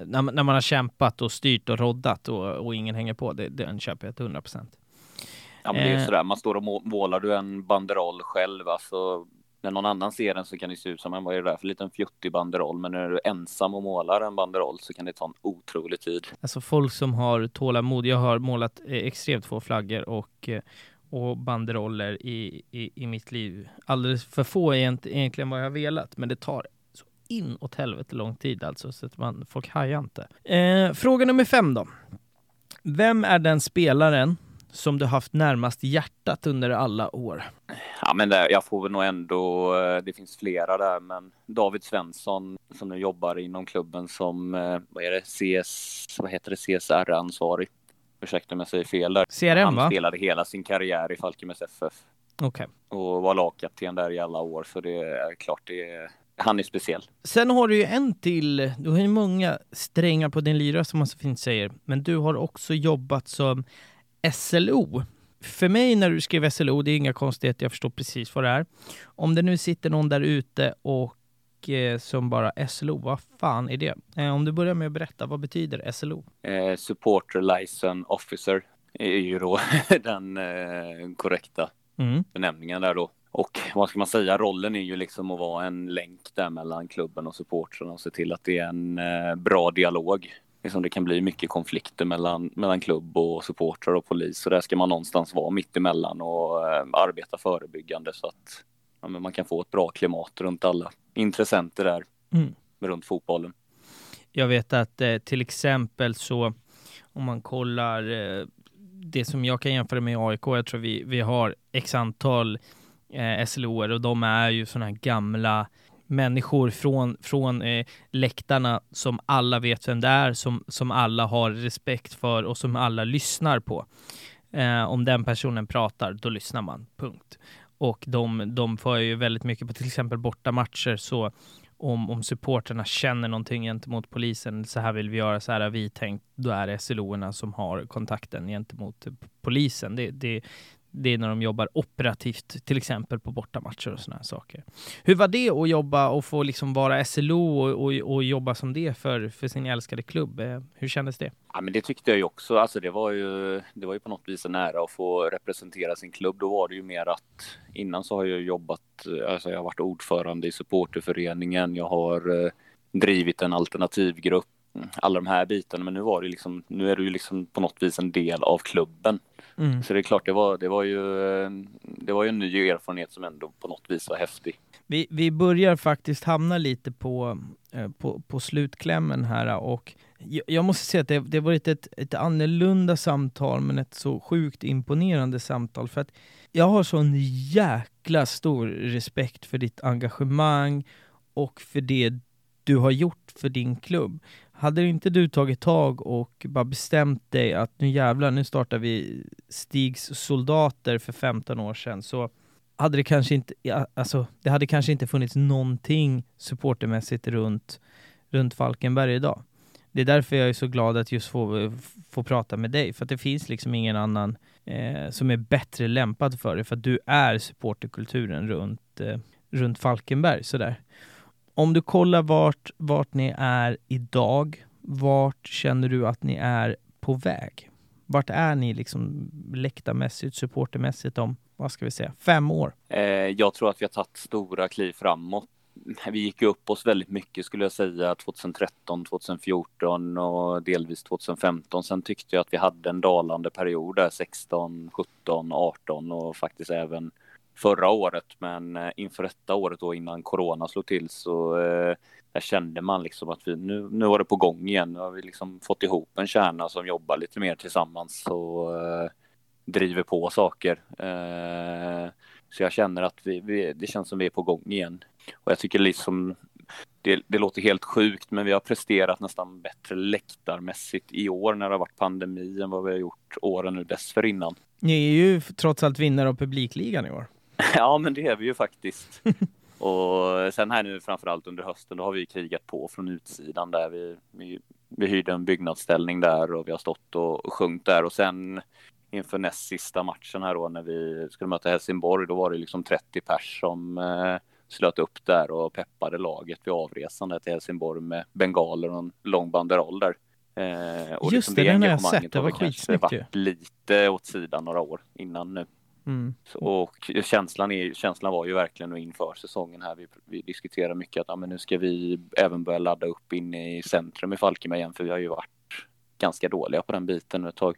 när, när man har kämpat och styrt och roddat och, och ingen hänger på. Det, den köper jag till 100 procent. Ja, men det är ju eh. sådär. Man står och målar du en banderoll själv, alltså när någon annan ser den så kan det se ut som en, vad är det där för liten fjuttig banderoll, men när du är ensam och målar en banderoll så kan det ta en otrolig tid. Alltså folk som har tålamod, jag har målat eh, extremt få flaggor och eh, och banderoller i, i, i mitt liv. Alldeles för få är egentligen vad jag har velat, men det tar så inåt helvete lång tid alltså, så att man, folk hajar inte. Eh, fråga nummer fem då. Vem är den spelaren som du haft närmast hjärtat under alla år? Ja, men det, jag får väl nog ändå, eh, det finns flera där, men David Svensson som nu jobbar inom klubben som, eh, vad är det, CS, vad heter det, CSR-ansvarig. Ursäkta om jag säger fel där. CRM, Han va? spelade hela sin karriär i Falkenbergs FF. Okej. Okay. Och var lagkapten där i alla år, så det är klart det är han är speciell. Sen har du ju en till. Du har ju många strängar på din lyra som man så fint säger. Men du har också jobbat som SLO. För mig när du skrev SLO, det är inga konstigheter, jag förstår precis vad det är. Om det nu sitter någon där ute och eh, som bara SLO, vad fan är det? Eh, om du börjar med att berätta, vad betyder SLO? Eh, supporter License Officer är ju då den eh, korrekta mm. benämningen där då. Och vad ska man säga, rollen är ju liksom att vara en länk där mellan klubben och supportrarna och se till att det är en eh, bra dialog liksom det kan bli mycket konflikter mellan, mellan klubb och supportrar och polis. Så där ska man någonstans vara mitt emellan och eh, arbeta förebyggande så att ja, man kan få ett bra klimat runt alla intressenter där mm. runt fotbollen. Jag vet att eh, till exempel så om man kollar eh, det som jag kan jämföra med AIK, jag tror vi, vi har x antal eh, SLOer och de är ju sådana här gamla människor från, från eh, läktarna som alla vet vem det är, som, som alla har respekt för och som alla lyssnar på. Eh, om den personen pratar, då lyssnar man. Punkt. Och de, de får ju väldigt mycket på till exempel bortamatcher så om, om supporterna känner någonting gentemot polisen, så här vill vi göra, så här har vi tänkt, då är det SLO-erna som har kontakten gentemot polisen. Det, det, det är när de jobbar operativt, till exempel på bortamatcher och sådana saker. Hur var det att jobba och få liksom vara SLO och, och, och, jobba som det för, för sin älskade klubb? Eh, hur kändes det? Ja, men det tyckte jag ju också. Alltså, det, var ju, det var ju på något vis en ära att få representera sin klubb. Då var det ju mer att innan så har jag jobbat, eh, alltså jag har varit ordförande i supporterföreningen, jag har eh, drivit en alternativgrupp alla de här bitarna. Men nu var det liksom, nu är du ju liksom på något vis en del av klubben. Mm. Så det är klart, det var, det var ju, det var ju en ny erfarenhet som ändå på något vis var häftig. Vi, vi börjar faktiskt hamna lite på, eh, på, på slutklämmen här och jag måste säga att det, det varit ett, ett annorlunda samtal men ett så sjukt imponerande samtal för att jag har sån jäkla stor respekt för ditt engagemang och för det du har gjort för din klubb. Hade inte du tagit tag och bara bestämt dig att nu jävlar, nu startar vi Stigs soldater för 15 år sedan, så hade det kanske inte, alltså, det hade kanske inte funnits någonting supportermässigt runt, runt Falkenberg idag. Det är därför jag är så glad att just få, få prata med dig, för att det finns liksom ingen annan eh, som är bättre lämpad för det, för att du är supporterkulturen runt, eh, runt Falkenberg. Sådär. Om du kollar vart, vart ni är idag, vart känner du att ni är på väg? Vart är ni liksom läktarmässigt, supportermässigt om, vad ska vi säga, fem år? Eh, jag tror att vi har tagit stora kliv framåt. Vi gick upp oss väldigt mycket skulle jag säga 2013, 2014 och delvis 2015. Sen tyckte jag att vi hade en dalande period där 16, 17, 18 och faktiskt även förra året, men eh, inför detta året då innan corona slog till så eh, där kände man liksom att vi nu, nu var det på gång igen. Nu har vi liksom fått ihop en kärna som jobbar lite mer tillsammans och eh, driver på saker. Eh, så jag känner att vi, vi, det känns som vi är på gång igen. Och jag tycker liksom det, det, låter helt sjukt, men vi har presterat nästan bättre läktarmässigt i år när det har varit pandemi än vad vi har gjort åren nu dessförinnan. Ni är ju trots allt vinnare av publikligan i år. Ja, men det är vi ju faktiskt. och sen här nu framförallt under hösten, då har vi krigat på från utsidan där vi, vi, vi hyrde en byggnadsställning där och vi har stått och, och sjungit där och sen inför näst sista matchen här då när vi skulle möta Helsingborg, då var det liksom 30 pers som eh, slöt upp där och peppade laget vid avresan där till Helsingborg med bengaler och en lång banderoll där. Eh, och Just liksom det, det den har jag sett, det var skitsnyggt ju. lite åt sidan några år innan nu. Mm. och känslan, är, känslan var ju verkligen nu inför säsongen här. Vi, vi diskuterar mycket att ja, men nu ska vi även börja ladda upp inne i centrum i Falkenberg igen, för vi har ju varit ganska dåliga på den biten ett tag.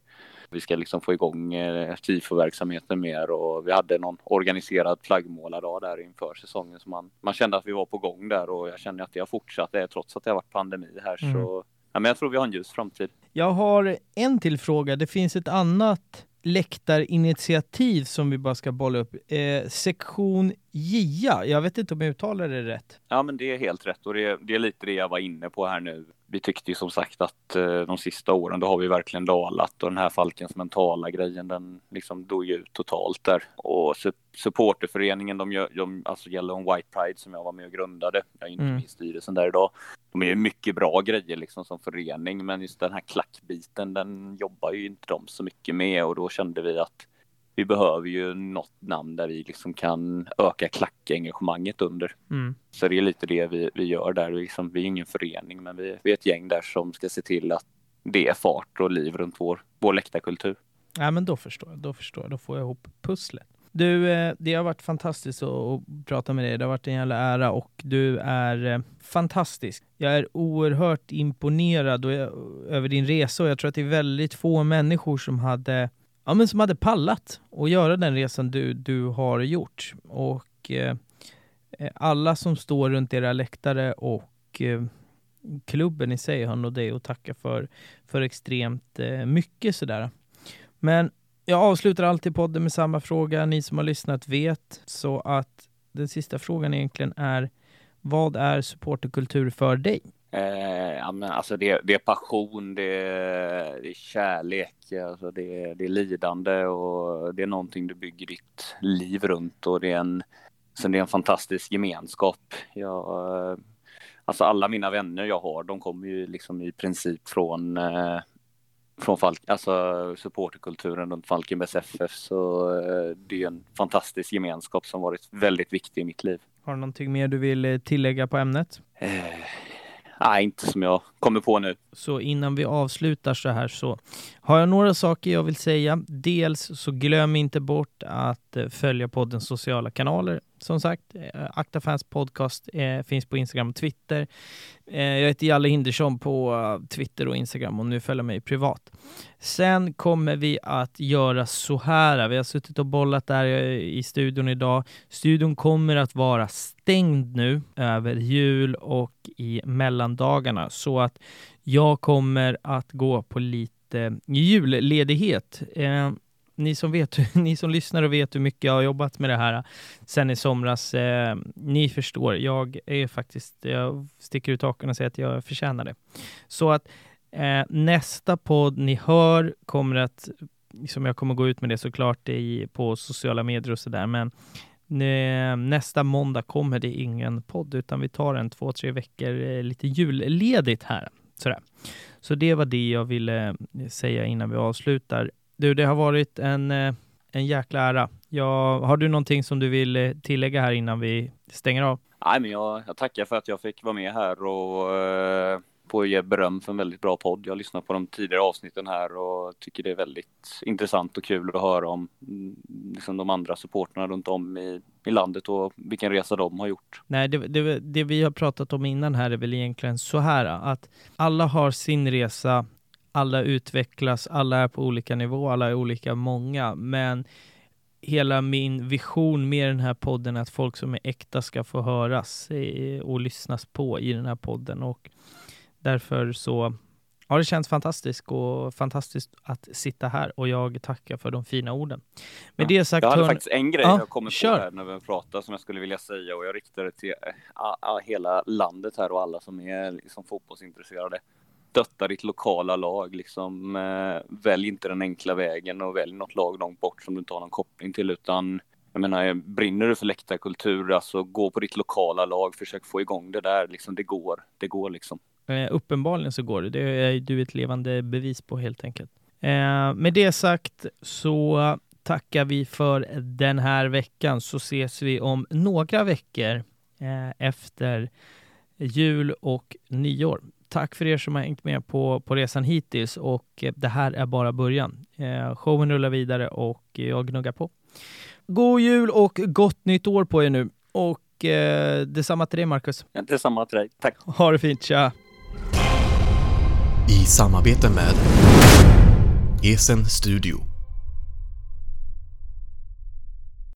Vi ska liksom få igång eh, tifo-verksamheten mer och vi hade någon organiserad flaggmålardag där inför säsongen så man, man kände att vi var på gång där och jag känner att det har fortsatt det trots att det har varit pandemi här mm. så ja, men jag tror vi har en ljus framtid. Jag har en till fråga. Det finns ett annat läktarinitiativ som vi bara ska bolla upp. Eh, sektion JIA, jag vet inte om jag uttalar det rätt. Ja men det är helt rätt och det är, det är lite det jag var inne på här nu vi tyckte ju som sagt att eh, de sista åren då har vi verkligen dalat och den här Falkens mentala grejen den liksom dog ut totalt där. Och su supporterföreningen, de, gör, de alltså Yellow and White Pride som jag var med och grundade, jag är inte mm. med i styrelsen där idag. De är ju mycket bra grejer liksom som förening men just den här klackbiten den jobbar ju inte de så mycket med och då kände vi att vi behöver ju något namn där vi liksom kan öka klackengagemanget under. Mm. Så det är lite det vi, vi gör där. Vi, liksom, vi är ingen förening, men vi, vi är ett gäng där som ska se till att det är fart och liv runt vår, vår läktarkultur. Ja, men då förstår jag. Då förstår jag. Då får jag ihop pusslet. Du, eh, det har varit fantastiskt att prata med dig. Det har varit en jävla ära och du är eh, fantastisk. Jag är oerhört imponerad över din resa och jag tror att det är väldigt få människor som hade ja, men som hade pallat att göra den resan du, du har gjort. Och eh, eh, alla som står runt era läktare och eh, klubben i sig har nog dig att tacka för, för extremt eh, mycket sådär. Men jag avslutar alltid podden med samma fråga. Ni som har lyssnat vet. Så att den sista frågan egentligen är vad är supporterkultur för dig? Eh, ja, men alltså det, det är passion, det är, det är kärlek, alltså det, det är lidande och det är någonting du bygger ditt liv runt och det är en, sen det är en fantastisk gemenskap. Jag, alltså alla mina vänner jag har, de kommer ju liksom i princip från eh, från Falk, alltså supporterkulturen runt Falkenbergs FF så eh, det är en fantastisk gemenskap som varit väldigt viktig i mitt liv. Har du någonting mer du vill eh, tillägga på ämnet? Nej, inte som jag kommer på nu. Så innan vi avslutar så här så har jag några saker jag vill säga. Dels så glöm inte bort att eh, följa poddens sociala kanaler. Som sagt, eh, Akta Fans Podcast eh, finns på Instagram och Twitter. Eh, jag heter Jalle Hindersson på uh, Twitter och Instagram och nu följer mig privat. Sen kommer vi att göra så här. Vi har suttit och bollat där eh, i studion idag. Studion kommer att vara stängd nu över jul och i mellandagarna så att jag kommer att gå på lite julledighet. Eh, ni som, vet, ni som lyssnar och vet hur mycket jag har jobbat med det här eh, sen i somras, eh, ni förstår, jag är faktiskt, jag sticker ut hakan och säger att jag förtjänar det. Så att eh, nästa podd ni hör kommer att, som jag kommer gå ut med det såklart i, på sociala medier och sådär, men eh, nästa måndag kommer det ingen podd, utan vi tar en två, tre veckor eh, lite julledigt här. Sådär. Så det var det jag ville säga innan vi avslutar. Du, det har varit en, eh, en jäkla ära. Jag, har du någonting som du vill eh, tillägga här innan vi stänger av? Nej, men jag, jag tackar för att jag fick vara med här och eh, att ge beröm för en väldigt bra podd. Jag har lyssnat på de tidigare avsnitten här och tycker det är väldigt intressant och kul att höra om mm, liksom de andra supporterna runt om i, i landet och vilken resa de har gjort. Nej, det, det, det vi har pratat om innan här är väl egentligen så här att alla har sin resa alla utvecklas, alla är på olika nivå, alla är olika många, men hela min vision med den här podden är att folk som är äkta ska få höras och lyssnas på i den här podden och därför så har det känts fantastiskt och fantastiskt att sitta här och jag tackar för de fina orden. Med det sagt, jag hade hörn... faktiskt en grej ja, jag kommer på här när vi pratar som jag skulle vilja säga och jag riktar det till äh, hela landet här och alla som är liksom fotbollsintresserade stötta ditt lokala lag. Liksom, eh, välj inte den enkla vägen och välj något lag långt bort som du inte har någon koppling till utan jag menar, eh, brinner du för läktarkultur, alltså gå på ditt lokala lag, försök få igång det där, liksom, det går, det går liksom. Eh, uppenbarligen så går det, det är du ett levande bevis på helt enkelt. Eh, med det sagt så tackar vi för den här veckan så ses vi om några veckor eh, efter jul och nyår tack för er som har hängt med på, på resan hittills och eh, det här är bara början. Eh, showen rullar vidare och jag gnuggar på. God jul och gott nytt år på er nu och eh, detsamma till dig Marcus. Ja, detsamma till dig. Tack. Ha det fint. Tja! I samarbete med Esen Studio